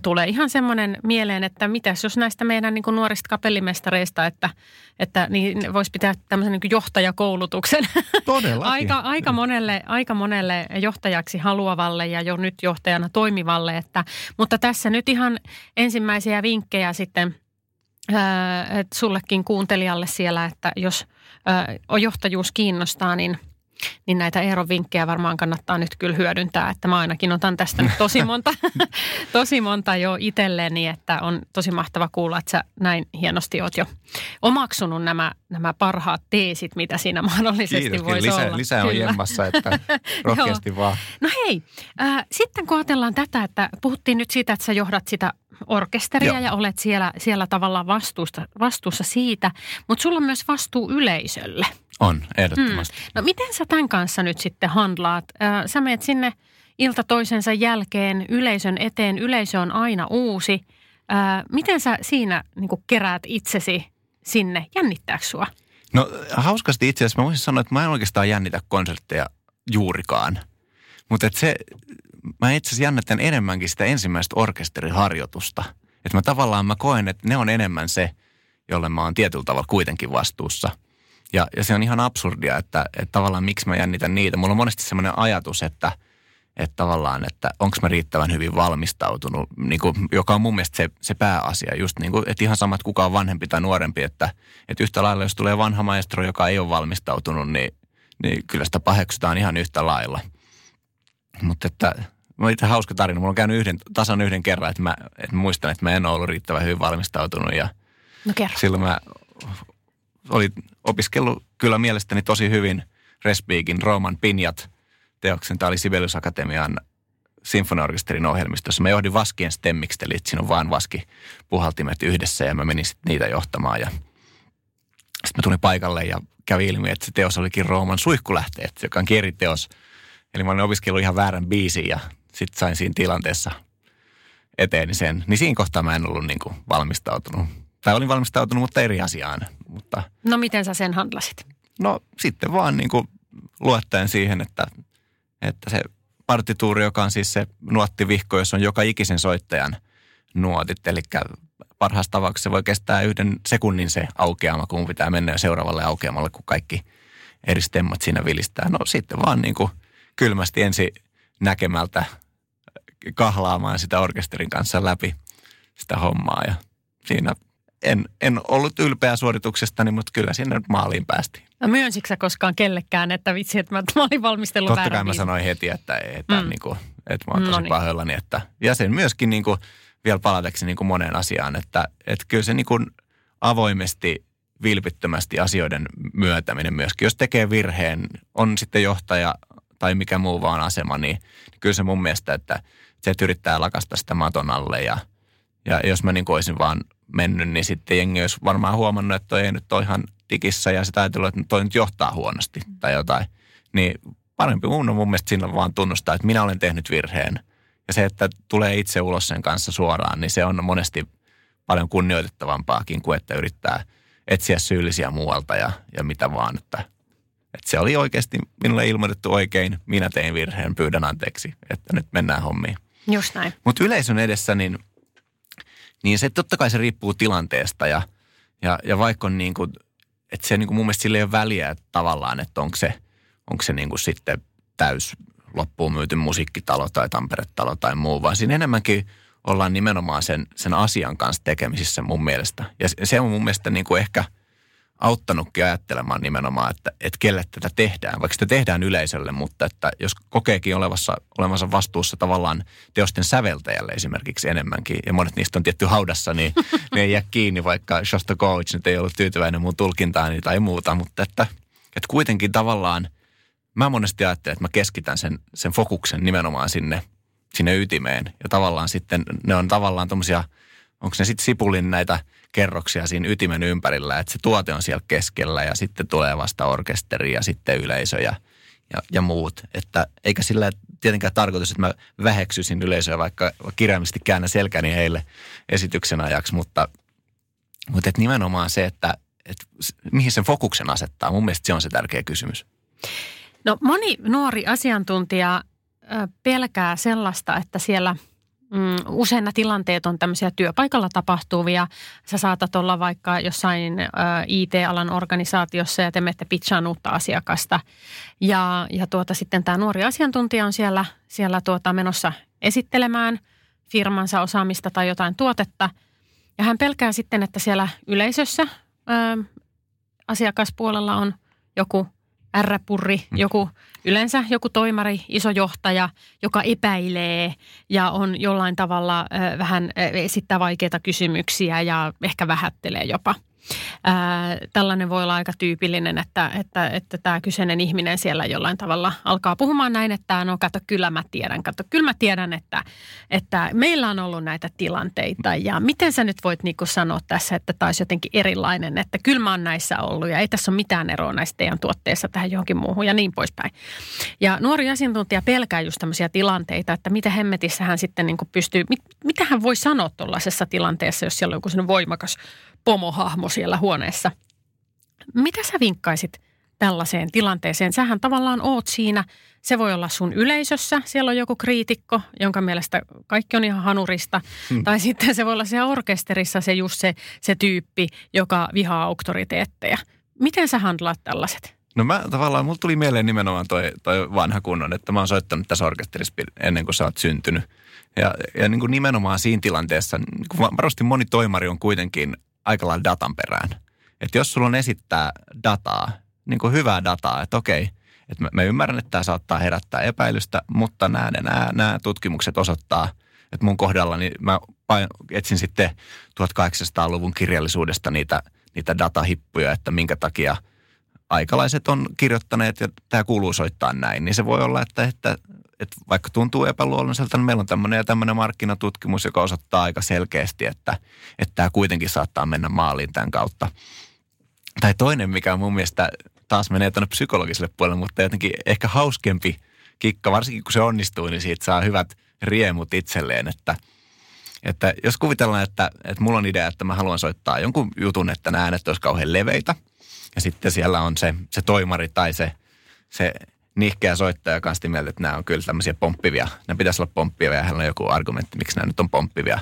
tulee ihan semmoinen mieleen, että mitäs jos näistä meidän niin nuorista kapellimestareista, että, että niin voisi pitää tämmöisen niin johtajakoulutuksen. aika, aika, monelle, aika monelle johtajaksi haluavalle ja jo nyt johtajana toimivalle, että, mutta tässä nyt ihan ensimmäisiä vinkkejä sitten – että sullekin kuuntelijalle siellä, että jos johtajuus kiinnostaa, niin – niin näitä Eeron vinkkejä varmaan kannattaa nyt kyllä hyödyntää, että mä ainakin otan tästä nyt tosi monta, tosi monta jo itselleni, että on tosi mahtava kuulla, että sä näin hienosti oot jo omaksunut nämä, nämä parhaat teesit, mitä siinä mahdollisesti Kiitos, voisi lisää, olla. Lisää on jemmassa, että rohkeasti vaan. No hei, äh, sitten kun ajatellaan tätä, että puhuttiin nyt siitä, että sä johdat sitä orkesteria Joo. ja olet siellä, siellä tavallaan vastuusta, vastuussa siitä, mutta sulla on myös vastuu yleisölle. On, ehdottomasti. Hmm. No miten sä tämän kanssa nyt sitten handlaat? Sä menet sinne ilta toisensa jälkeen yleisön eteen, yleisö on aina uusi. Miten sä siinä niin keräät itsesi sinne? Jännittääkö sua? No hauskasti itse asiassa mä voisin sanoa, että mä en oikeastaan jännitä konsertteja juurikaan. Mutta se, mä itse asiassa jännitän enemmänkin sitä ensimmäistä orkesteriharjoitusta. Että mä tavallaan mä koen, että ne on enemmän se, jolle mä oon tietyllä tavalla kuitenkin vastuussa. Ja, ja se on ihan absurdia, että, että tavallaan miksi mä jännitän niitä. Mulla on monesti semmoinen ajatus, että, että tavallaan, että onko mä riittävän hyvin valmistautunut, niin kuin, joka on mun mielestä se, se pääasia. Just niin kuin, että ihan samat kuka on vanhempi tai nuorempi, että, että yhtä lailla jos tulee vanha maestro, joka ei ole valmistautunut, niin, niin kyllä sitä paheksutaan ihan yhtä lailla. Mutta että Mä itse hauska tarina. Mulla on käynyt yhden, tasan yhden kerran, että mä, että muistan, että mä en ole ollut riittävän hyvin valmistautunut. Ja no kerro. Silloin mä olin opiskellut kyllä mielestäni tosi hyvin Respeakin Roman Pinjat teoksen. Tämä oli Sibelius Akatemian sinfoniorkesterin ohjelmistossa. Mä johdin Vaskien stemmikset, eli siinä on vain Vaski puhaltimet yhdessä ja mä menin sitten niitä johtamaan. Ja sitten mä tulin paikalle ja kävi ilmi, että se teos olikin Rooman suihkulähteet, joka on teos. Eli mä olin opiskellut ihan väärän biisin ja sitten sain siinä tilanteessa eteeni sen. Niin siinä kohtaa mä en ollut niin kuin valmistautunut. Tai olin valmistautunut, mutta eri asiaan. Mutta, no miten sä sen handlasit? No sitten vaan niin kuin luottaen siihen, että, että se partituuri, joka on siis se nuottivihko, jossa on joka ikisen soittajan nuotit. Eli parhaassa tapauksessa voi kestää yhden sekunnin se aukeama, kun pitää mennä seuraavalle aukeamalle, kun kaikki eri stemmat siinä vilistää. No sitten vaan niin kuin kylmästi ensi näkemältä kahlaamaan sitä orkesterin kanssa läpi sitä hommaa ja siinä en, en ollut ylpeä suorituksestani, mutta kyllä sinne maaliin päästiin. No myönsitkö sä koskaan kellekään, että vitsi, että mä, mä olin valmistellut Totta kai mä sanoin heti, että, että mm. niin kuin, että mä oon tosi pahoillani. Että, ja sen myöskin niin kuin, vielä palatakseni niin kuin moneen asiaan, että, että kyllä se niin kuin avoimesti, vilpittömästi asioiden myötäminen myöskin. Jos tekee virheen, on sitten johtaja tai mikä muu vaan asema, niin, niin kyllä se mun mielestä, että se, että yrittää lakasta sitä maton alle ja, ja jos mä niin olisin vaan mennyt, niin sitten jengi olisi varmaan huomannut, että toi ei nyt ole ihan tikissä ja sitä ajatellut, että toi nyt johtaa huonosti tai jotain. Niin parempi mun on mun mielestä sillä vaan tunnustaa, että minä olen tehnyt virheen. Ja se, että tulee itse ulos sen kanssa suoraan, niin se on monesti paljon kunnioitettavampaakin kuin että yrittää etsiä syyllisiä muualta ja, ja mitä vaan. Että, että se oli oikeasti minulle ilmoitettu oikein, minä tein virheen, pyydän anteeksi, että nyt mennään hommiin. Just näin. Mutta yleisön edessä, niin, niin se totta kai se riippuu tilanteesta ja, ja, ja vaikka on niin kuin, että se niin kuin mun mielestä sillä ei ole väliä että tavallaan, että onko se, onko se niin kuin sitten täys loppuun myyty musiikkitalo tai Tampere-talo tai muu, vaan siinä enemmänkin ollaan nimenomaan sen, sen asian kanssa tekemisissä mun mielestä. Ja se- se on mun mielestä niin kuin ehkä auttanutkin ajattelemaan nimenomaan, että, että kelle tätä tehdään, vaikka sitä tehdään yleisölle, mutta että jos kokeekin olevassa, olevansa vastuussa tavallaan teosten säveltäjälle esimerkiksi enemmänkin, ja monet niistä on tietty haudassa, niin ne ei jää kiinni, vaikka Shostakovich nyt ei ollut tyytyväinen mun tulkintaani tai muuta, mutta että, että kuitenkin tavallaan mä monesti ajattelen, että mä keskitän sen, sen fokuksen nimenomaan sinne, sinne ytimeen. Ja tavallaan sitten ne on tavallaan tommosia, onko ne sitten sipulin näitä kerroksia siinä ytimen ympärillä, että se tuote on siellä keskellä ja sitten tulee vasta orkesteri ja sitten yleisö ja, ja, ja muut. Että eikä sillä tietenkään tarkoitus, että mä väheksyisin yleisöä, vaikka kirjaimisesti käännän selkäni heille esityksen ajaksi, mutta, mutta et nimenomaan se, että, s- mihin sen fokuksen asettaa, mun mielestä se on se tärkeä kysymys. No moni nuori asiantuntija pelkää sellaista, että siellä mm, usein nämä tilanteet on tämmöisiä työpaikalla tapahtuvia. Sä saatat olla vaikka jossain ö, IT-alan organisaatiossa ja te menette pitchaan uutta asiakasta. Ja, ja tuota, sitten tämä nuori asiantuntija on siellä, siellä tuota, menossa esittelemään firmansa osaamista tai jotain tuotetta. Ja hän pelkää sitten, että siellä yleisössä ö, asiakaspuolella on joku R-purri, joku yleensä joku toimari, iso johtaja, joka epäilee ja on jollain tavalla vähän esittää vaikeita kysymyksiä ja ehkä vähättelee jopa. Ää, tällainen voi olla aika tyypillinen, että, että, että tämä kyseinen ihminen siellä jollain tavalla alkaa puhumaan näin, että no kato, kyllä mä tiedän, kato, kyllä mä tiedän, että, että meillä on ollut näitä tilanteita ja miten sä nyt voit niinku sanoa tässä, että tämä jotenkin erilainen, että kyllä mä oon näissä ollut ja ei tässä ole mitään eroa näistä teidän tuotteissa tähän johonkin muuhun ja niin poispäin. Ja nuori asiantuntija pelkää just tämmöisiä tilanteita, että mitä hemmetissä hän sitten niinku pystyy, mit, mitä hän voi sanoa tuollaisessa tilanteessa, jos siellä on joku voimakas pomohahmo siellä huoneessa. Mitä sä vinkkaisit tällaiseen tilanteeseen? Sähän tavallaan oot siinä. Se voi olla sun yleisössä. Siellä on joku kriitikko, jonka mielestä kaikki on ihan hanurista. Hmm. Tai sitten se voi olla siellä orkesterissa se just se, se tyyppi, joka vihaa auktoriteetteja. Miten sä handlaat tällaiset? No mä tavallaan, mulla tuli mieleen nimenomaan toi, toi vanha kunnon, että mä oon soittanut tässä orkesterissa ennen kuin sä oot syntynyt. Ja, ja niin kuin nimenomaan siinä tilanteessa, niin kuin varmasti moni toimari on kuitenkin aika lailla datan perään. Että jos sulla on esittää dataa, niin kuin hyvää dataa, että okei, että mä, mä ymmärrän, että tämä saattaa herättää epäilystä, mutta nämä, nämä, nämä tutkimukset osoittaa, että mun kohdalla niin mä etsin sitten 1800-luvun kirjallisuudesta niitä, niitä datahippuja, että minkä takia – aikalaiset on kirjoittaneet ja tämä kuuluu soittaa näin, niin se voi olla, että, että, että vaikka tuntuu epäluonnolliselta, niin meillä on tämmöinen ja tämmöinen markkinatutkimus, joka osoittaa aika selkeästi, että, että tämä kuitenkin saattaa mennä maaliin tämän kautta. Tai toinen, mikä mun mielestä taas menee tuonne psykologiselle puolelle, mutta jotenkin ehkä hauskempi kikka, varsinkin kun se onnistuu, niin siitä saa hyvät riemut itselleen, että – että jos kuvitellaan, että, että mulla on idea, että mä haluan soittaa jonkun jutun, että nämä äänet olisi kauhean leveitä. Ja sitten siellä on se, se toimari tai se, se nihkeä soittaja kanssa mieltä, että nämä on kyllä tämmöisiä pomppivia. Nämä pitäisi olla pomppivia ja hänellä on joku argumentti, miksi nämä nyt on pomppivia.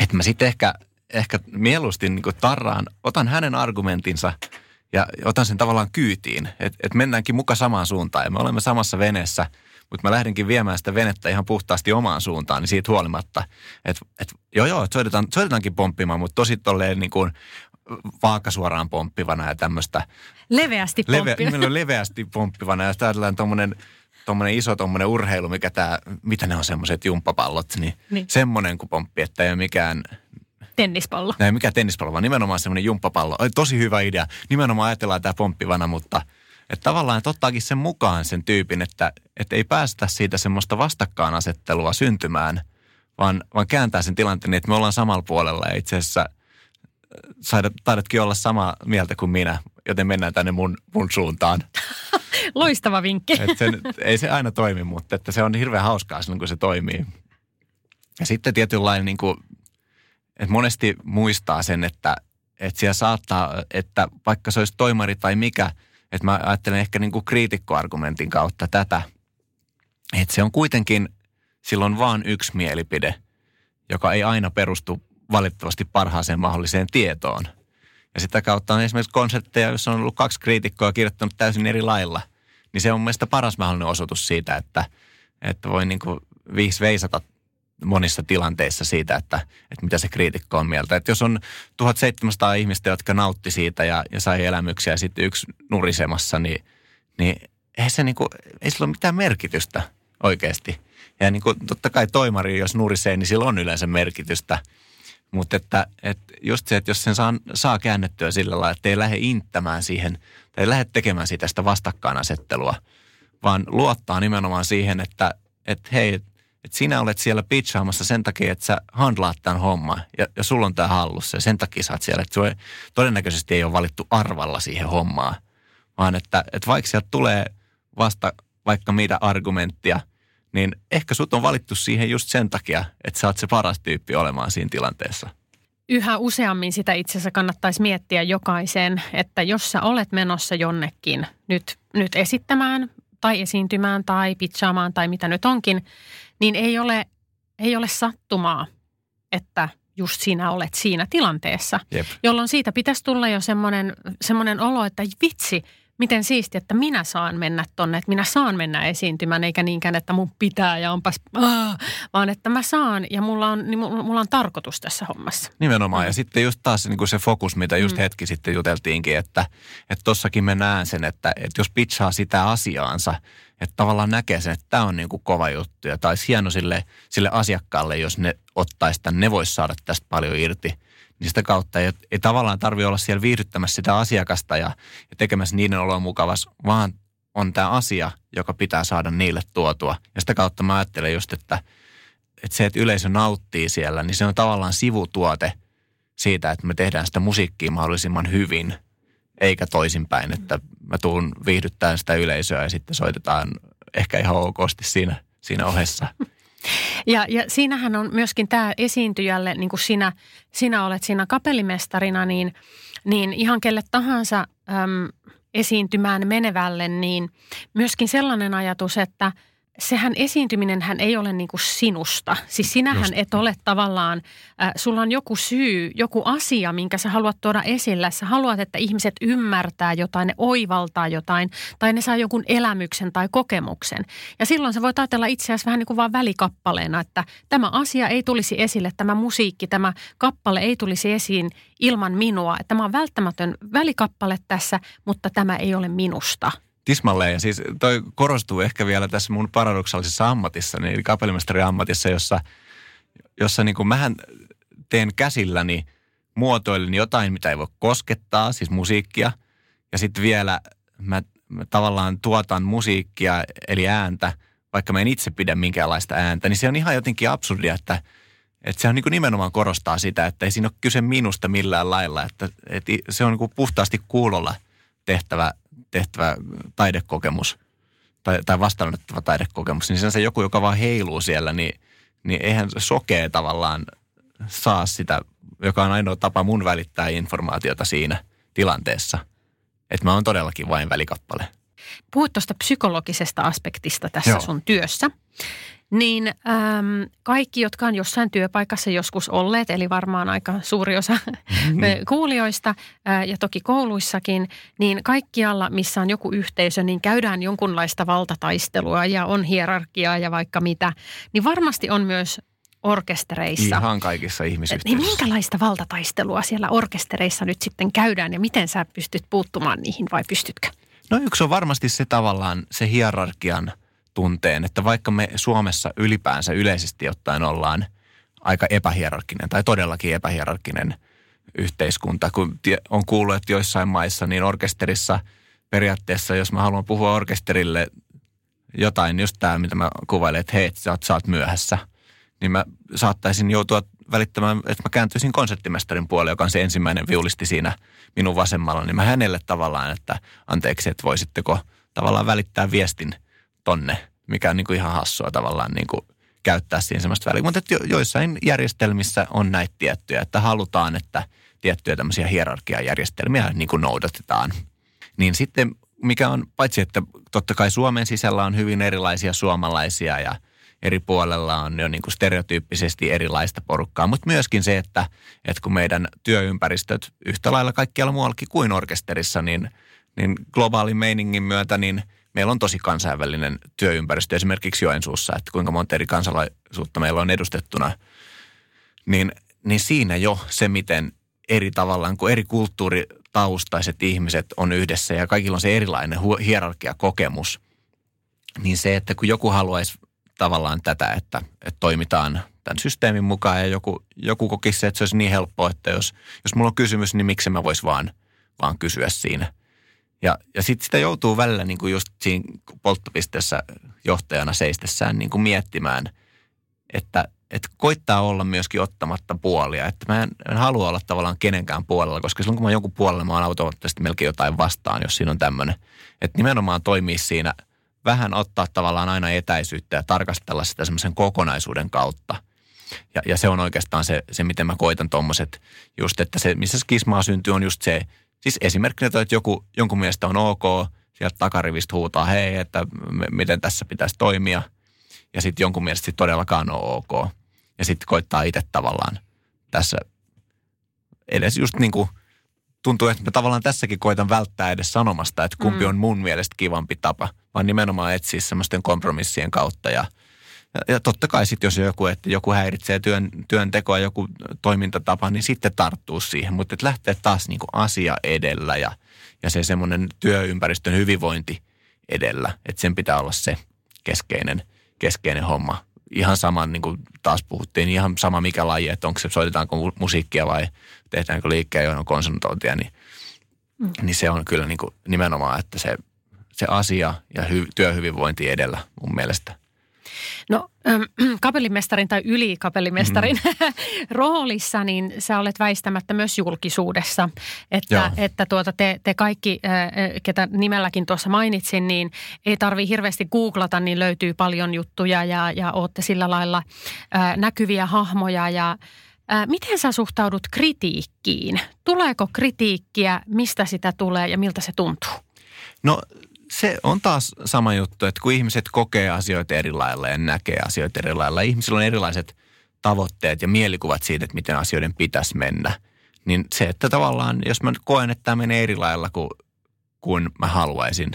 Että mä sitten ehkä, ehkä mieluusti niin tarraan, otan hänen argumentinsa ja otan sen tavallaan kyytiin. Että et mennäänkin muka samaan suuntaan ja me olemme samassa veneessä – mutta mä lähdenkin viemään sitä venettä ihan puhtaasti omaan suuntaan, niin siitä huolimatta, että et, joo joo, et soitetaan, soitetaankin pomppimaan, mutta tosi tolleen niin kuin vaakasuoraan pomppivana ja tämmöistä. Leveästi Leve, pomppivana. nimellä leveästi pomppivana ja ajatellaan tuommoinen tuommoinen iso tuommoinen urheilu, mikä tämä, mitä ne on semmoiset jumppapallot, niin, Niin. semmoinen kuin pomppi, että ei ole mikään, Tennispallo. ei mikä tennispallo, vaan nimenomaan semmoinen jumppapallo. Tosi hyvä idea. Nimenomaan ajatellaan tämä pomppivana, mutta että tavallaan että ottaakin sen mukaan sen tyypin, että, että ei päästä siitä semmoista vastakkainasettelua syntymään, vaan, vaan kääntää sen tilanteen niin, että me ollaan samalla puolella ja itse asiassa taidatkin olla samaa mieltä kuin minä, joten mennään tänne mun, mun suuntaan. Loistava vinkki. Et se, nyt- ei se aina toimi, mutta että se on hirveän hauskaa silloin, kun se toimii. Ja sitten tietynlainen, niin kuin, että monesti muistaa sen, että, että siellä saattaa, että vaikka se olisi toimari tai mikä, että mä ajattelen ehkä niin kuin kriitikkoargumentin kautta tätä, että se on kuitenkin silloin vaan yksi mielipide, joka ei aina perustu valitettavasti parhaaseen mahdolliseen tietoon. Ja sitä kautta on esimerkiksi konsertteja, joissa on ollut kaksi kriitikkoa kirjoittanut täysin eri lailla. Niin se on mun paras mahdollinen osoitus siitä, että, että voi niin kuin viis veisata monissa tilanteissa siitä, että, että mitä se kriitikko on mieltä. Että jos on 1700 ihmistä, jotka nautti siitä ja, ja sai elämyksiä ja sitten yksi nurisemassa, niin, niin ei, se niin kuin, ei sillä ole mitään merkitystä oikeasti. Ja niin kuin, totta kai toimari, jos nurisee, niin sillä on yleensä merkitystä. Mutta että, että just se, että jos sen saa, saa käännettyä sillä lailla, että ei lähde inttämään siihen tai ei lähde tekemään siitä sitä vastakkainasettelua, vaan luottaa nimenomaan siihen, että, että hei, että sinä olet siellä pitchaamassa sen takia, että sä handlaat tämän homman ja, ja sulla on tämä hallussa ja sen takia sä oot siellä. Että ei- todennäköisesti ei ole valittu arvalla siihen hommaan, vaan että, että vaikka sieltä tulee vasta vaikka mitä argumenttia, niin ehkä sut on valittu siihen just sen takia, että sä oot se paras tyyppi olemaan siinä tilanteessa. Yhä useammin sitä itse asiassa kannattaisi miettiä jokaisen, että jos sä olet menossa jonnekin nyt, nyt esittämään tai esiintymään tai pitchaamaan tai mitä nyt onkin, niin ei ole, ei ole sattumaa, että just sinä olet siinä tilanteessa. Jep. Jolloin siitä pitäisi tulla jo semmoinen, semmoinen olo, että vitsi, miten siisti, että minä saan mennä tonne, että minä saan mennä esiintymään, eikä niinkään, että mun pitää ja onpas, aah, vaan että mä saan ja mulla on, niin mulla on tarkoitus tässä hommassa. Nimenomaan. Ja sitten just taas niin kuin se fokus, mitä just Mm. hetki sitten juteltiinkin, että että tossakin mä näen sen, että, että jos pitchaa sitä asiaansa, että tavallaan näkee sen, että tämä on niin kuin kova juttu ja tai olisi hieno sille, sille asiakkaalle, jos ne ottaisi tämän, ne voisi saada tästä paljon irti. Niin sitä kautta ei, ei tavallaan tarvi olla siellä viihdyttämässä sitä asiakasta ja, ja tekemässä niiden oloa mukavas, vaan on tämä asia, joka pitää saada niille tuotua. Ja sitä kautta mä ajattelen just, että, että se, että yleisö nauttii siellä, niin se on tavallaan sivutuote siitä, että me tehdään sitä musiikkia mahdollisimman hyvin, eikä toisinpäin, että mä tuun viihdyttämään sitä yleisöä ja sitten soitetaan ehkä ihan okosti siinä, siinä ohessa. Ja, ja siinähän on myöskin tämä esiintyjälle, niin kuin sinä, sinä olet siinä kapellimestarina, niin, niin ihan kelle tahansa äm, esiintymään menevälle, niin myöskin sellainen ajatus, että sehän esiintyminen hän ei ole niin kuin sinusta. Siis sinähän Just. et ole tavallaan, äh, sulla on joku syy, joku asia, minkä sä haluat tuoda esille. Sä haluat, että ihmiset ymmärtää jotain, ne oivaltaa jotain, tai ne saa jonkun elämyksen tai kokemuksen. Ja silloin sä voit ajatella itse asiassa vähän niin kuin vaan välikappaleena, että tämä asia ei tulisi esille, tämä musiikki, tämä kappale ei tulisi esiin ilman minua. Että tämä on välttämätön välikappale tässä, mutta tämä ei ole minusta. Tismalleen. Ja siis toi korostuu ehkä vielä tässä mun paradoksaalisessa ammatissa, niin kapellimestarin ammatissa, jossa, jossa niin kuin mähän teen käsilläni, muotoilen jotain, mitä ei voi koskettaa, siis musiikkia. Ja sitten vielä mä, mä tavallaan tuotan musiikkia, eli ääntä, vaikka mä en itse pidä minkäänlaista ääntä, niin se on ihan jotenkin absurdia, että, että se on niin kuin nimenomaan korostaa sitä, että ei siinä ole kyse minusta millään lailla, että, että se on niin kuin puhtaasti kuulolla tehtävä, tehtävä taidekokemus tai, tai vastaanotettava taidekokemus, niin se joku, joka vaan heiluu siellä, niin, niin eihän sokee tavallaan saa sitä, joka on ainoa tapa mun välittää informaatiota siinä tilanteessa. Että mä oon todellakin vain välikappale. Puhut tuosta psykologisesta aspektista tässä Joo. sun työssä. Niin äm, kaikki, jotka on jossain työpaikassa joskus olleet, eli varmaan aika suuri osa Mm-hmm. kuulijoista ää, ja toki kouluissakin, niin kaikkialla, missä on joku yhteisö, niin käydään jonkunlaista valtataistelua ja on hierarkiaa ja vaikka mitä. Niin varmasti on myös orkestereissa. Ihan kaikissa Niin ihmisyhteisöissä. minkälaista valtataistelua siellä orkestereissa nyt sitten käydään ja miten sä pystyt puuttumaan niihin vai pystytkö? No yksi on varmasti se tavallaan se hierarkian tunteen, että vaikka me Suomessa ylipäänsä yleisesti ottaen ollaan aika epähierarkkinen tai todellakin epähierarkkinen yhteiskunta, kun on kuullut, että joissain maissa niin orkesterissa periaatteessa, jos mä haluan puhua orkesterille jotain, just tämä, mitä mä kuvailen, että hei, sä oot, sä oot myöhässä, niin mä saattaisin joutua välittämään, että mä kääntyisin konserttimestarin puolelle, joka on se ensimmäinen viulisti siinä minun vasemmalla, niin mä hänelle tavallaan, että anteeksi, että voisitteko tavallaan välittää viestin tonne, mikä on niin kuin ihan hassua tavallaan niin kuin käyttää siinä semmoista väliä. Mutta jo, joissain järjestelmissä on näitä tiettyjä, että halutaan, että tiettyjä tämmöisiä hierarkiajärjestelmiä niin kuin noudatetaan. Niin sitten mikä on, paitsi että totta kai Suomen sisällä on hyvin erilaisia suomalaisia ja eri puolella on jo niin kuin stereotyyppisesti erilaista porukkaa, mutta myöskin se, että, että kun meidän työympäristöt yhtä lailla kaikkialla muuallakin kuin orkesterissa, niin, niin globaalin meiningin myötä, niin meillä on tosi kansainvälinen työympäristö esimerkiksi Joensuussa, että kuinka monta eri kansalaisuutta meillä on edustettuna, niin, niin siinä jo se, miten eri tavallaan, kun eri kulttuuritaustaiset ihmiset on yhdessä ja kaikilla on se erilainen hierarkiakokemus, niin se, että kun joku haluaisi tavallaan tätä, että, että toimitaan tämän systeemin mukaan ja joku, joku kokisi että se olisi niin helppoa, että jos, jos mulla on kysymys, niin miksi mä vois vaan, vaan kysyä siinä. Ja, ja sitten sitä joutuu välillä niin kuin just siinä polttopisteessä johtajana seistessään niin kuin miettimään, että, että koittaa olla myöskin ottamatta puolia. Että mä en, en halua olla tavallaan kenenkään puolella, koska silloin kun mä jonkun puolella, mä oon automaattisesti melkein jotain vastaan, jos siinä on tämmöinen. Että nimenomaan toimii siinä – vähän ottaa tavallaan aina etäisyyttä ja tarkastella sitä semmoisen kokonaisuuden kautta. Ja, ja se on oikeastaan se, se miten mä koitan tuommoiset just, että se, missä skismaa syntyy, on just se, siis esimerkkinä, että joku, jonkun mielestä on ok, sieltä takarivistä huutaa, hei, että miten tässä pitäisi toimia. Ja sitten jonkun mielestä sit todellakaan on ok. Ja sitten koittaa itse tavallaan tässä edes just niin kuin tuntuu, että mä tavallaan tässäkin koitan välttää edes sanomasta, että kumpi mm. on mun mielestä kivampi tapa, vaan nimenomaan etsiä semmoisten kompromissien kautta ja ja, totta kai sitten, jos joku, että joku häiritsee työn, työntekoa, joku toimintatapa, niin sitten tarttuu siihen. Mutta että lähtee taas niin kuin asia edellä ja, ja se semmoinen työympäristön hyvinvointi edellä. Että sen pitää olla se keskeinen, keskeinen homma. Ihan sama, niin kuin taas puhuttiin, ihan sama mikä laji, että onko se, soitetaanko musiikkia vai tehdäänkö liikkeen johon konsultointia, niin, mm. niin se on kyllä niin kuin nimenomaan, että se, se asia ja hy, työhyvinvointi edellä mun mielestä. No kapellimestarin tai ylikapellimestarin mm. roolissa, niin sä olet väistämättä myös julkisuudessa. Että, että tuota te, te kaikki, ketä nimelläkin tuossa mainitsin, niin ei tarvi hirveästi googlata, niin löytyy paljon juttuja ja, ja ootte sillä lailla näkyviä hahmoja ja Miten sä suhtaudut kritiikkiin? Tuleeko kritiikkiä, mistä sitä tulee ja miltä se tuntuu? No se on taas sama juttu, että kun ihmiset kokee asioita eri lailla ja näkee asioita eri lailla, ihmisillä on erilaiset tavoitteet ja mielikuvat siitä, että miten asioiden pitäisi mennä. Niin se, että tavallaan, jos mä koen, että tämä menee eri lailla kuin, kuin mä haluaisin,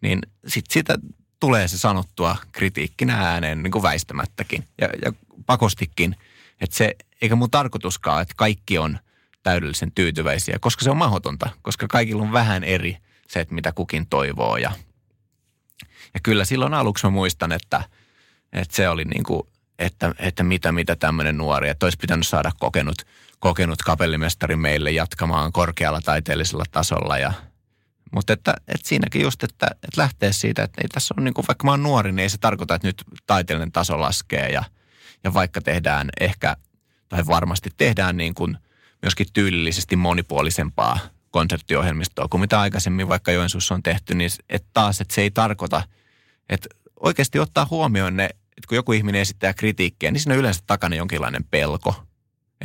niin sit sitä tulee se sanottua kritiikkinä ääneen niin kuin väistämättäkin ja, ja pakostikin. Että se eikä mun tarkoituskaan, että kaikki on täydellisen tyytyväisiä, koska se on mahdotonta, koska kaikilla on vähän eri se, että mitä kukin toivoo. Ja, ja kyllä silloin aluksi mä muistan, että, että se oli niin kuin, että, että mitä, mitä tämmöinen nuori, että olisi pitänyt saada kokenut, kokenut kapellimestari meille jatkamaan korkealla taiteellisella tasolla ja mutta että, että siinäkin just, että, että lähtee siitä, että ei tässä on niin kuin, vaikka mä oon nuori, niin ei se tarkoita, että nyt taiteellinen taso laskee ja, ja vaikka tehdään ehkä tai varmasti tehdään niin kuin myöskin tyylillisesti monipuolisempaa konserttiohjelmistoa kuin mitä aikaisemmin vaikka Joensuussa on tehty, niin että taas, että se ei tarkoita, että oikeasti ottaa huomioon ne, että kun joku ihminen esittää kritiikkiä, niin siinä on yleensä takana jonkinlainen pelko,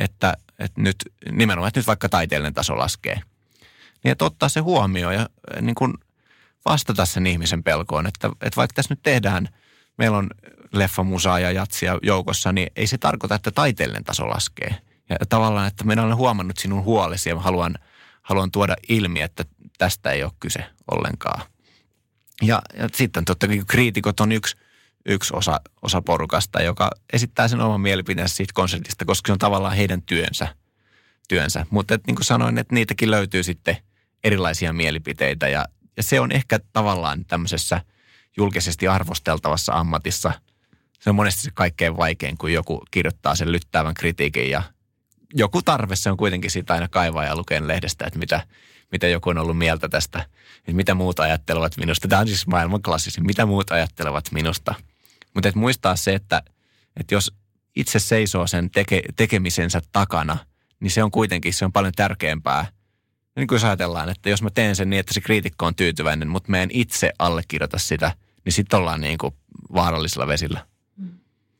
että, että nyt nimenomaan, että nyt vaikka taiteellinen taso laskee. Niin että ottaa se huomioon ja niin kuin vastata sen ihmisen pelkoon, että, että vaikka tässä nyt tehdään, meillä on leffamusaa ja jatsia joukossa, niin ei se tarkoita, että taiteellinen taso laskee. Ja tavallaan, että minä olen huomannut sinun huolesi ja haluan, haluan tuoda ilmi, että tästä ei ole kyse ollenkaan. Ja, ja sitten totta kai kriitikot on yksi, yksi osa, osa porukasta, joka esittää sen oman mielipiteensä siitä konsertista, koska se on tavallaan heidän työnsä. työnsä. Mutta niin kuin sanoin, että niitäkin löytyy sitten erilaisia mielipiteitä ja, ja se on ehkä tavallaan tämmöisessä – julkisesti arvosteltavassa ammatissa se on monesti se kaikkein vaikein, kun joku kirjoittaa sen lyttäävän kritiikin ja joku tarve se on kuitenkin sitä aina kaivaa ja lukea lehdestä, että mitä, mitä joku on ollut mieltä tästä, että mitä muut ajattelevat minusta. Tämä on siis maailman klassisin, mitä muut ajattelevat minusta. Mutta et muistaa se, että, että jos itse seisoo sen teke, tekemisensä takana, niin se on kuitenkin, se on paljon tärkeämpää. Niin kuin jos ajatellaan, että jos mä teen sen niin, että se kriitikko on tyytyväinen, mutta mä en itse allekirjoita sitä, niin sitten ollaan niin kuin vaarallisilla vesillä.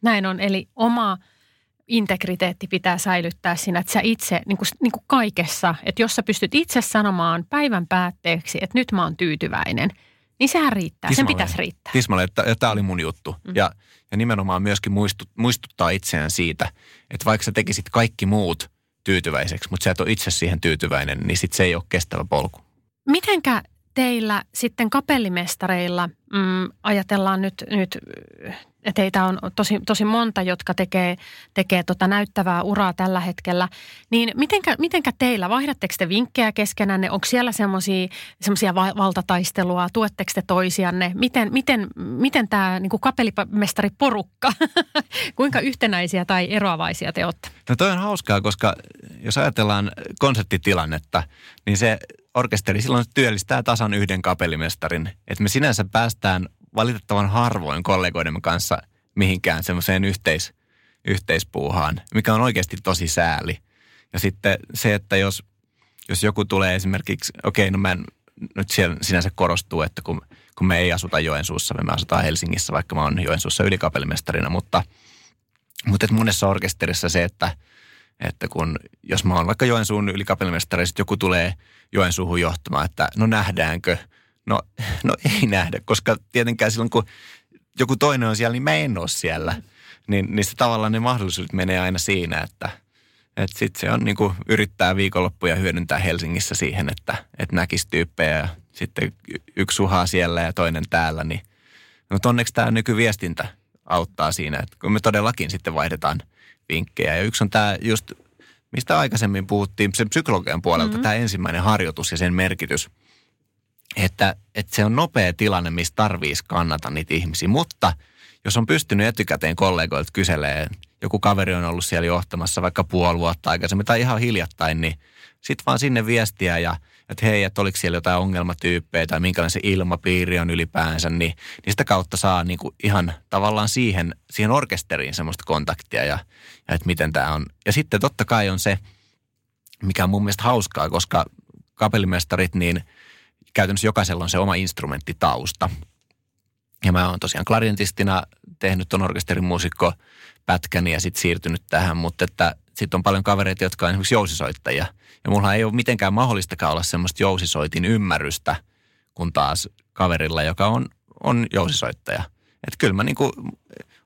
Näin on, eli oma integriteetti pitää säilyttää siinä, että sä itse niin kuin, niin kuin kaikessa, että jos sä pystyt itse sanomaan päivän päätteeksi, että nyt mä oon tyytyväinen, niin sehän riittää, Tismalle. sen pitäisi riittää. Tismalle, että, että tämä oli mun juttu. Mm. Ja, ja nimenomaan myöskin muistut, muistuttaa itseään siitä, että vaikka sä tekisit kaikki muut tyytyväiseksi, mutta sä et ole itse siihen tyytyväinen, niin sit se ei ole kestävä polku. Mitenkä teillä sitten kapellimestareilla, mm, ajatellaan nyt, nyt teitä on tosi, tosi monta, jotka tekee, tekee tota näyttävää uraa tällä hetkellä, niin mitenkä, mitenkä teillä, vaihdatteko te vinkkejä keskenänne, onko siellä semmoisia valtataistelua, tuetteko te toisianne, miten, miten, miten tämä niin kapellimestariporukka, kuinka yhtenäisiä tai eroavaisia te olette? No toi on hauskaa, koska jos ajatellaan konserttitilannetta, niin se orkesteri silloin työllistää tasan yhden kapellimestarin. Että me sinänsä päästään valitettavan harvoin kollegoidemme kanssa mihinkään semmoiseen yhteis, yhteispuuhaan, mikä on oikeasti tosi sääli. Ja sitten se, että jos, jos joku tulee esimerkiksi, okei, okay, no mä en, nyt siellä sinänsä korostuu, että kun, kun me ei asuta Joensuussa, me asutaan Helsingissä, vaikka mä oon Joensuussa ylikapellimestarina, mutta, mutta että monessa orkesterissa se, että, että kun, jos mä oon vaikka Joensuun ylikapellimestari, sitten joku tulee Joensuuhun johtamaan, että no nähdäänkö – No, no ei nähdä, koska tietenkään silloin kun joku toinen on siellä, niin mä en ole siellä. Niin, niin se tavallaan ne mahdollisuudet menee aina siinä, että, että sitten se on niin kuin yrittää viikonloppuja hyödyntää Helsingissä siihen, että, että näkisi tyyppejä ja sitten yksi suhaa siellä ja toinen täällä. Niin, mutta onneksi tämä nykyviestintä auttaa siinä, että kun me todellakin sitten vaihdetaan vinkkejä. Ja yksi on tämä just, mistä aikaisemmin puhuttiin sen psykologian puolelta, mm-hmm. tämä ensimmäinen harjoitus ja sen merkitys – että, että se on nopea tilanne, missä tarvii kannata niitä ihmisiä. Mutta jos on pystynyt etukäteen kollegoilta kyselee, joku kaveri on ollut siellä johtamassa vaikka puoli vuotta aikaisemmin tai ihan hiljattain, niin sitten vaan sinne viestiä ja että hei, että oliko siellä jotain ongelmatyyppejä tai minkälainen se ilmapiiri on ylipäänsä, niin, niin sitä kautta saa niinku ihan tavallaan siihen, siihen orkesteriin semmoista kontaktia ja, ja että miten tämä on. Ja sitten totta kai on se, mikä on mun mielestä hauskaa, koska kapellimestarit, niin – käytännössä jokaisella on se oma instrumenttitausta. Ja mä oon tosiaan klarintistina tehnyt ton orkesterin muusikko pätkäni ja sitten siirtynyt tähän, mutta että sitten on paljon kavereita, jotka on esimerkiksi jousisoittajia. Ja mulla ei ole mitenkään mahdollistakaan olla semmoista jousisoitin ymmärrystä, kun taas kaverilla, joka on, on jousisoittaja. Että kyllä mä niinku,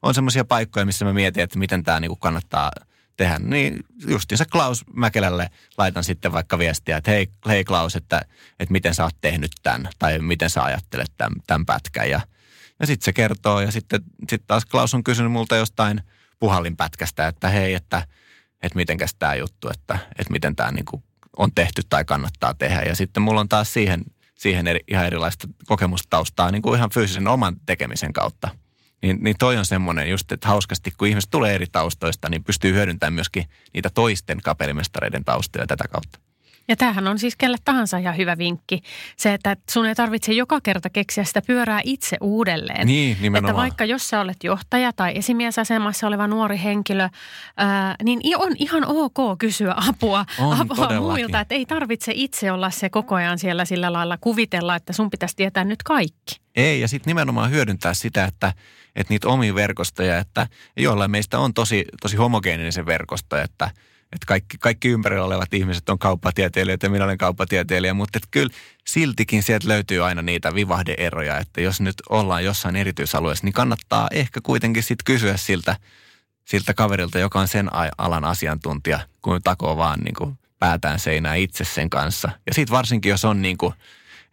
on semmoisia paikkoja, missä mä mietin, että miten tämä niinku kannattaa – tehdä, niin justiinsa Klaus Mäkelälle laitan sitten vaikka viestiä, että hei, hei Klaus, että, että miten sä oot tehnyt tämän, tai miten sä ajattelet tämän, tämän pätkän. Ja, ja sitten se kertoo, ja sitten sit taas Klaus on kysynyt multa jostain puhallinpätkästä, että hei, että, että mitenkäs tämä juttu, että, että miten tämä niinku on tehty tai kannattaa tehdä. Ja sitten mulla on taas siihen, siihen eri, ihan erilaista kokemustaustaa niin kuin ihan fyysisen oman tekemisen kautta – niin, niin toi on semmoinen just, että hauskasti kun ihmiset tulee eri taustoista, niin pystyy hyödyntämään myöskin niitä toisten kapellimestareiden taustoja tätä kautta. Ja tämähän on siis kelle tahansa ihan hyvä vinkki. Se, että sun ei tarvitse joka kerta keksiä sitä pyörää itse uudelleen. Niin, nimenomaan. Että vaikka jos sä olet johtaja tai esimiesasemassa oleva nuori henkilö, ää, niin on ihan ok kysyä apua, on, apua muilta. Että ei tarvitse itse olla se koko ajan siellä sillä lailla kuvitella, että sun pitäisi tietää nyt kaikki. Ei, ja sitten nimenomaan hyödyntää sitä, että, että niitä omia verkostoja, että jollain meistä on tosi, tosi homogeeninen se verkosto, että – että kaikki, kaikki ympärillä olevat ihmiset on kauppatieteilijöitä ja minä olen kauppatieteilijä, mutta että kyllä siltikin sieltä löytyy aina niitä vivahdeeroja, että jos nyt ollaan jossain erityisalueessa, niin kannattaa ehkä kuitenkin sitten kysyä siltä, siltä kaverilta, joka on sen alan asiantuntija, kun takoo vaan niin kuin päätään seinää itse sen kanssa. Ja sitten varsinkin, jos on niin kuin,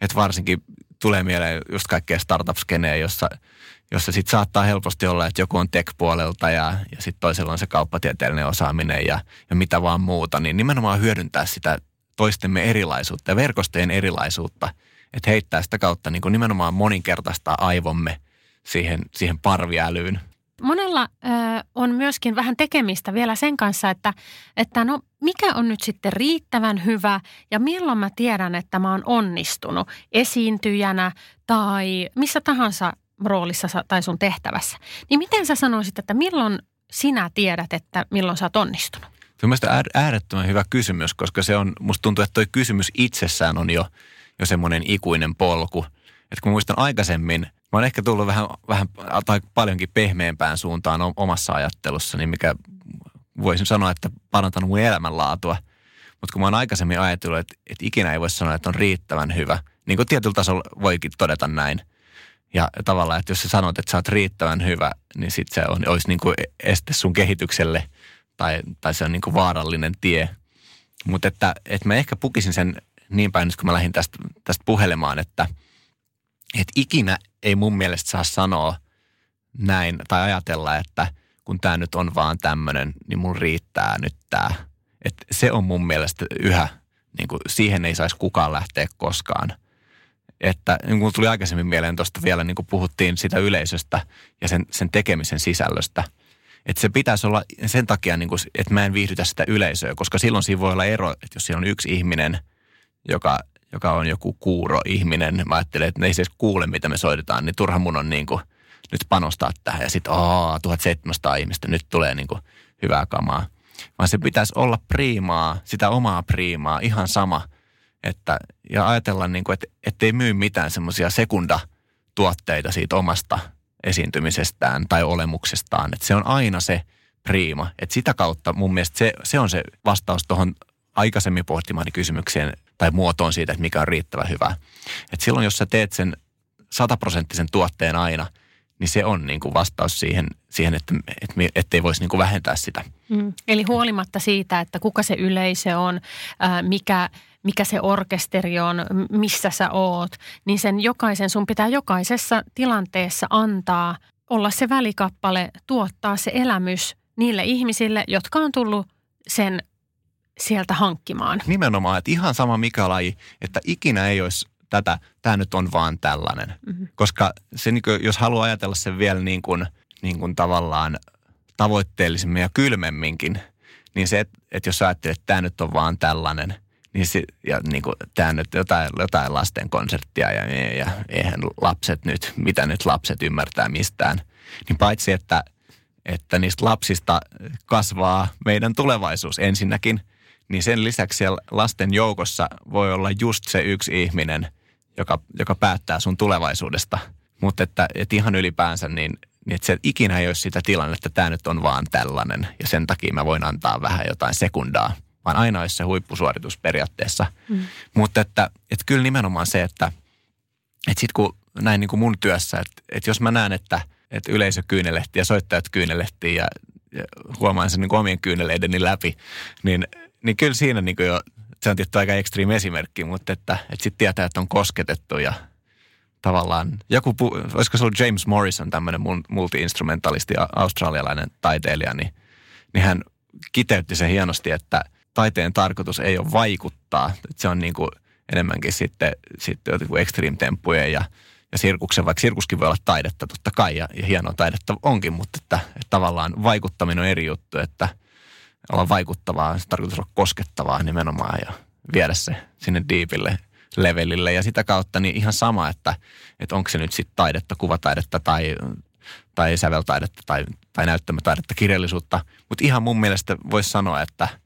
että varsinkin tulee mieleen just kaikkea startup-skeneä, jossa – jossa sitten saattaa helposti olla, että joku on tech-puolelta ja, ja sitten toisella on se kauppatieteellinen osaaminen ja, ja mitä vaan muuta, niin nimenomaan hyödyntää sitä toistemme erilaisuutta ja verkostojen erilaisuutta. että heittää sitä kautta niin kuin nimenomaan moninkertaista aivomme siihen, siihen parviälyyn. Monella ö, on myöskin vähän tekemistä vielä sen kanssa, että, että no mikä on nyt sitten riittävän hyvä ja milloin mä tiedän, että mä oon onnistunut esiintyjänä tai missä tahansa roolissa tai sun tehtävässä. Niin miten sä sanoisit, että milloin sinä tiedät, että milloin sä oot onnistunut? Se on mielestäni äärettömän hyvä kysymys, koska se on, musta tuntuu, että toi kysymys itsessään on jo, jo semmoinen ikuinen polku. Että kun muistan aikaisemmin, mä oon ehkä tullut vähän, vähän tai paljonkin pehmeämpään suuntaan omassa ajattelussani, mikä voisin sanoa, että parantanut mun elämänlaatua. Mutta kun mä oon aikaisemmin ajatellut, että, että ikinä ei voi sanoa, että on riittävän hyvä, niin kuin tietyllä tasolla voikin todeta näin. Ja tavallaan, että jos sä sanot, että sä oot riittävän hyvä, niin sit se on, olisi niin kuin este sun kehitykselle – tai, tai se on niin kuin vaarallinen tie. Mutta että, että mä ehkä pukisin sen niin päin, kun mä lähdin tästä, tästä puhelemaan, että, että ikinä ei mun mielestä saa sanoa näin tai ajatella, että kun tämä nyt on vaan tämmöinen, niin mun riittää nyt tämä. Että se on mun mielestä yhä, niin kuin siihen ei saisi kukaan lähteä koskaan. Että niin kuin tuli aikaisemmin mieleen tuosta vielä, niin kuin puhuttiin sitä yleisöstä ja sen, sen tekemisen sisällöstä – että se pitäisi olla sen takia, niin kuin, että mä en viihdytä sitä yleisöä, koska silloin siinä voi olla ero, että jos siellä on yksi ihminen, joka, joka on joku kuuro ihminen, mä ajattelen, että ne ei se kuule, mitä me soitetaan, niin turha mun on niin kuin, nyt panostaa tähän. Ja sitten, aah, 1700 ihmistä, nyt tulee niin kuin hyvää kamaa. Vaan se pitäisi olla priimaa, sitä omaa priimaa, ihan sama. Että, ja ajatella, niin kuin, että ettei myy mitään semmoisia sekundatuotteita siitä omasta esiintymisestään tai olemuksestaan. Että se on aina se priima. Että sitä kautta mun mielestä se, se on se vastaus tuohon aikaisemmin pohtimaani kysymykseen tai muotoon siitä, että mikä on riittävän hyvä. Että silloin, jos sä teet sen sataprosenttisen tuotteen aina, niin se on niin kuin vastaus siihen, siihen että, että, ettei voisi niin kuin vähentää sitä. Mm. Eli huolimatta siitä, että kuka se yleisö on, ää, mikä – mikä se orkesteri on, missä sä oot, niin sen jokaisen, sun pitää jokaisessa tilanteessa antaa olla se välikappale, tuottaa se elämys niille ihmisille, jotka on tullut sen sieltä hankkimaan. Nimenomaan, että ihan sama mikä laji, että ikinä ei olisi tätä, tämä nyt on vaan tällainen. Mm-hmm. Koska se, niin kuin, jos haluaa ajatella sen vielä niin kuin, niin kuin tavallaan tavoitteellisemmin ja kylmemminkin, niin se, että, että jos ajattelet, että tämä nyt on vaan tällainen – niin, si, ja niin kuin, tämä nyt jotain, jotain lasten konserttia ja, ja, ja eihän lapset nyt, mitä nyt lapset ymmärtää mistään. Niin paitsi, että, että niistä lapsista kasvaa meidän tulevaisuus ensinnäkin, niin sen lisäksi siellä lasten joukossa voi olla just se yksi ihminen, joka, joka päättää sun tulevaisuudesta. Mutta että, että ihan ylipäänsä, niin, niin että se ikinä ei ole sitä tilannetta, että tämä nyt on vaan tällainen. Ja sen takia mä voin antaa vähän jotain sekundaa vaan aina olisi se huippusuoritus periaatteessa. Mm. Mutta että, että kyllä nimenomaan se, että, että sitten kun näin niin kuin mun työssä, että, että jos mä näen, että, että yleisö kyynelehti ja soittajat kyynelehti ja, ja huomaan sen niin kuin omien kyyneleideni läpi, niin, niin kyllä siinä niin kuin jo, se on tietty aika ekstriimi esimerkki, mutta että, että sitten tietää, että on kosketettu ja tavallaan, joku, olisiko se ollut James Morrison, tämmöinen multi-instrumentalisti, australialainen taiteilija, niin, niin hän kiteytti sen hienosti, että – taiteen tarkoitus ei ole vaikuttaa. Että se on niin kuin enemmänkin sitten, sitten extreme-temppujen ja, ja sirkuksen, vaikka sirkuskin voi olla taidetta totta kai ja, ja hienoa taidetta onkin, mutta että, että tavallaan vaikuttaminen on eri juttu, että olla vaikuttavaa, se tarkoitus olla koskettavaa nimenomaan ja viedä se sinne diipille levelille ja sitä kautta niin ihan sama, että, että onko se nyt sitten taidetta, kuvataidetta tai, tai säveltaidetta tai, tai näyttämötaidetta, kirjallisuutta, mutta ihan mun mielestä voisi sanoa, että –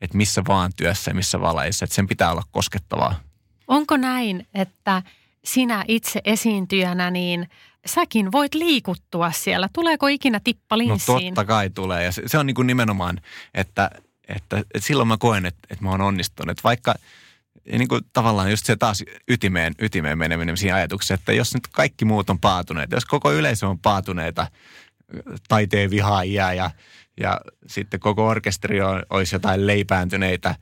että missä vaan työssä ja missä valaissa, että sen pitää olla koskettavaa. Onko näin, että sinä itse esiintyjänä, niin säkin voit liikuttua siellä? Tuleeko ikinä tippa linssiin? No totta kai tulee ja se, se on niin kuin nimenomaan, että, että, että silloin mä koen, että, että mä oon onnistunut. Että vaikka niin kuin tavallaan just se taas ytimeen, ytimeen meneminen siinä ajatuksessa, että jos nyt kaikki muut on paatuneita, jos koko yleisö on paatuneita taiteen vihaajia ja ja sitten koko orkesteri on, olisi jotain leipääntyneitä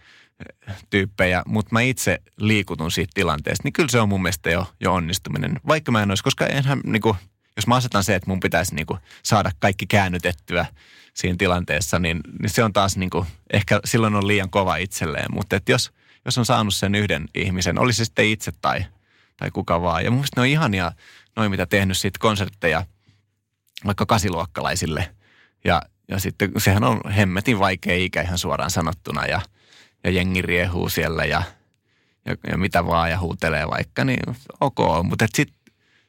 tyyppejä, mutta mä itse liikutun siitä tilanteesta, niin kyllä se on mun mielestä jo, jo onnistuminen. Vaikka mä en olisi, koska enhän, niin kuin, jos mä asetan se, että mun pitäisi niin kuin, saada kaikki käännytettyä siinä tilanteessa, niin, niin se on taas niin kuin, ehkä silloin on liian kova itselleen. Mutta että jos, jos on saanut sen yhden ihmisen, oli se sitten itse tai, tai kuka vaan. Ja mun mielestä ne on ihania, noin mitä tehnyt siitä konsertteja vaikka kasiluokkalaisille. Ja, ja sitten sehän on hemmetin vaikea ikä ihan suoraan sanottuna ja, ja jengi riehuu siellä ja, ja, ja mitä vaan ja huutelee vaikka, niin ok. Mutta sitten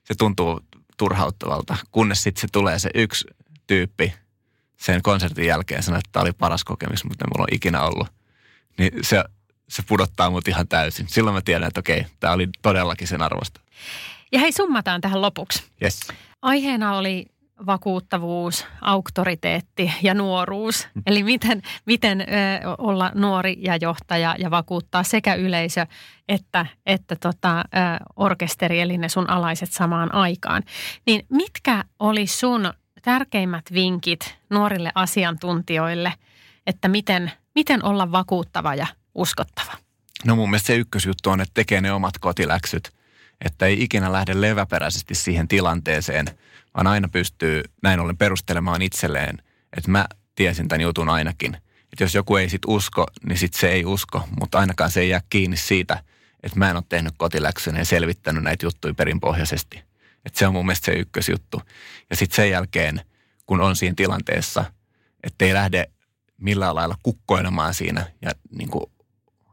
se tuntuu turhauttavalta, kunnes sitten se tulee se yksi tyyppi sen konsertin jälkeen sanoi, että tämä oli paras kokemus, mutta mulla on ikinä ollut. Niin se, se pudottaa mut ihan täysin. Silloin mä tiedän, että okei, tämä oli todellakin sen arvosta. Ja hei, summataan tähän lopuksi. Yes. Aiheena oli vakuuttavuus, auktoriteetti ja nuoruus. Mm. Eli miten, miten ö, olla nuori ja johtaja ja vakuuttaa sekä yleisö että, että tota, ö, orkesteri, eli ne sun alaiset samaan aikaan. Niin mitkä oli sun tärkeimmät vinkit nuorille asiantuntijoille, että miten, miten olla vakuuttava ja uskottava? No mun mielestä se ykkösjuttu on, että tekee ne omat kotiläksyt. Että ei ikinä lähde leväperäisesti siihen tilanteeseen, vaan aina pystyy näin ollen perustelemaan itselleen, että mä tiesin tämän jutun ainakin. Että jos joku ei sit usko, niin sit se ei usko, mutta ainakaan se ei jää kiinni siitä, että mä en ole tehnyt kotiläksyn ja selvittänyt näitä juttuja perinpohjaisesti. Että se on mun mielestä se ykkösjuttu. Ja sitten sen jälkeen, kun on siinä tilanteessa, että ei lähde millään lailla kukkoilemaan siinä ja niin kuin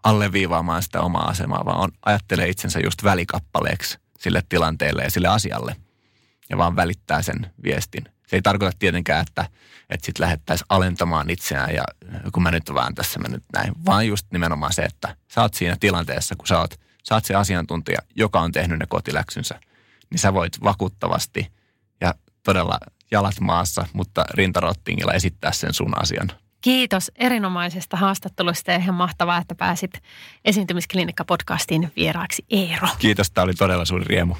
alleviivaamaan sitä omaa asemaa, vaan on, ajattelee itsensä just välikappaleeksi sille tilanteelle ja sille asialle ja vaan välittää sen viestin. Se ei tarkoita tietenkään, että, että sitten lähdettäisiin alentamaan itseään ja kun mä nyt vaan tässä mä nyt näin, vaan just nimenomaan se, että sä oot siinä tilanteessa, kun sä oot, sä oot se asiantuntija, joka on tehnyt ne kotiläksynsä, niin sä voit vakuuttavasti ja todella jalat maassa, mutta rintarottingilla esittää sen sun asian. Kiitos erinomaisesta haastattelusta ja ihan mahtavaa, että pääsit esiintymisklinikka-podcastiin vieraaksi Eero. Kiitos, tämä oli todella suuri riemu.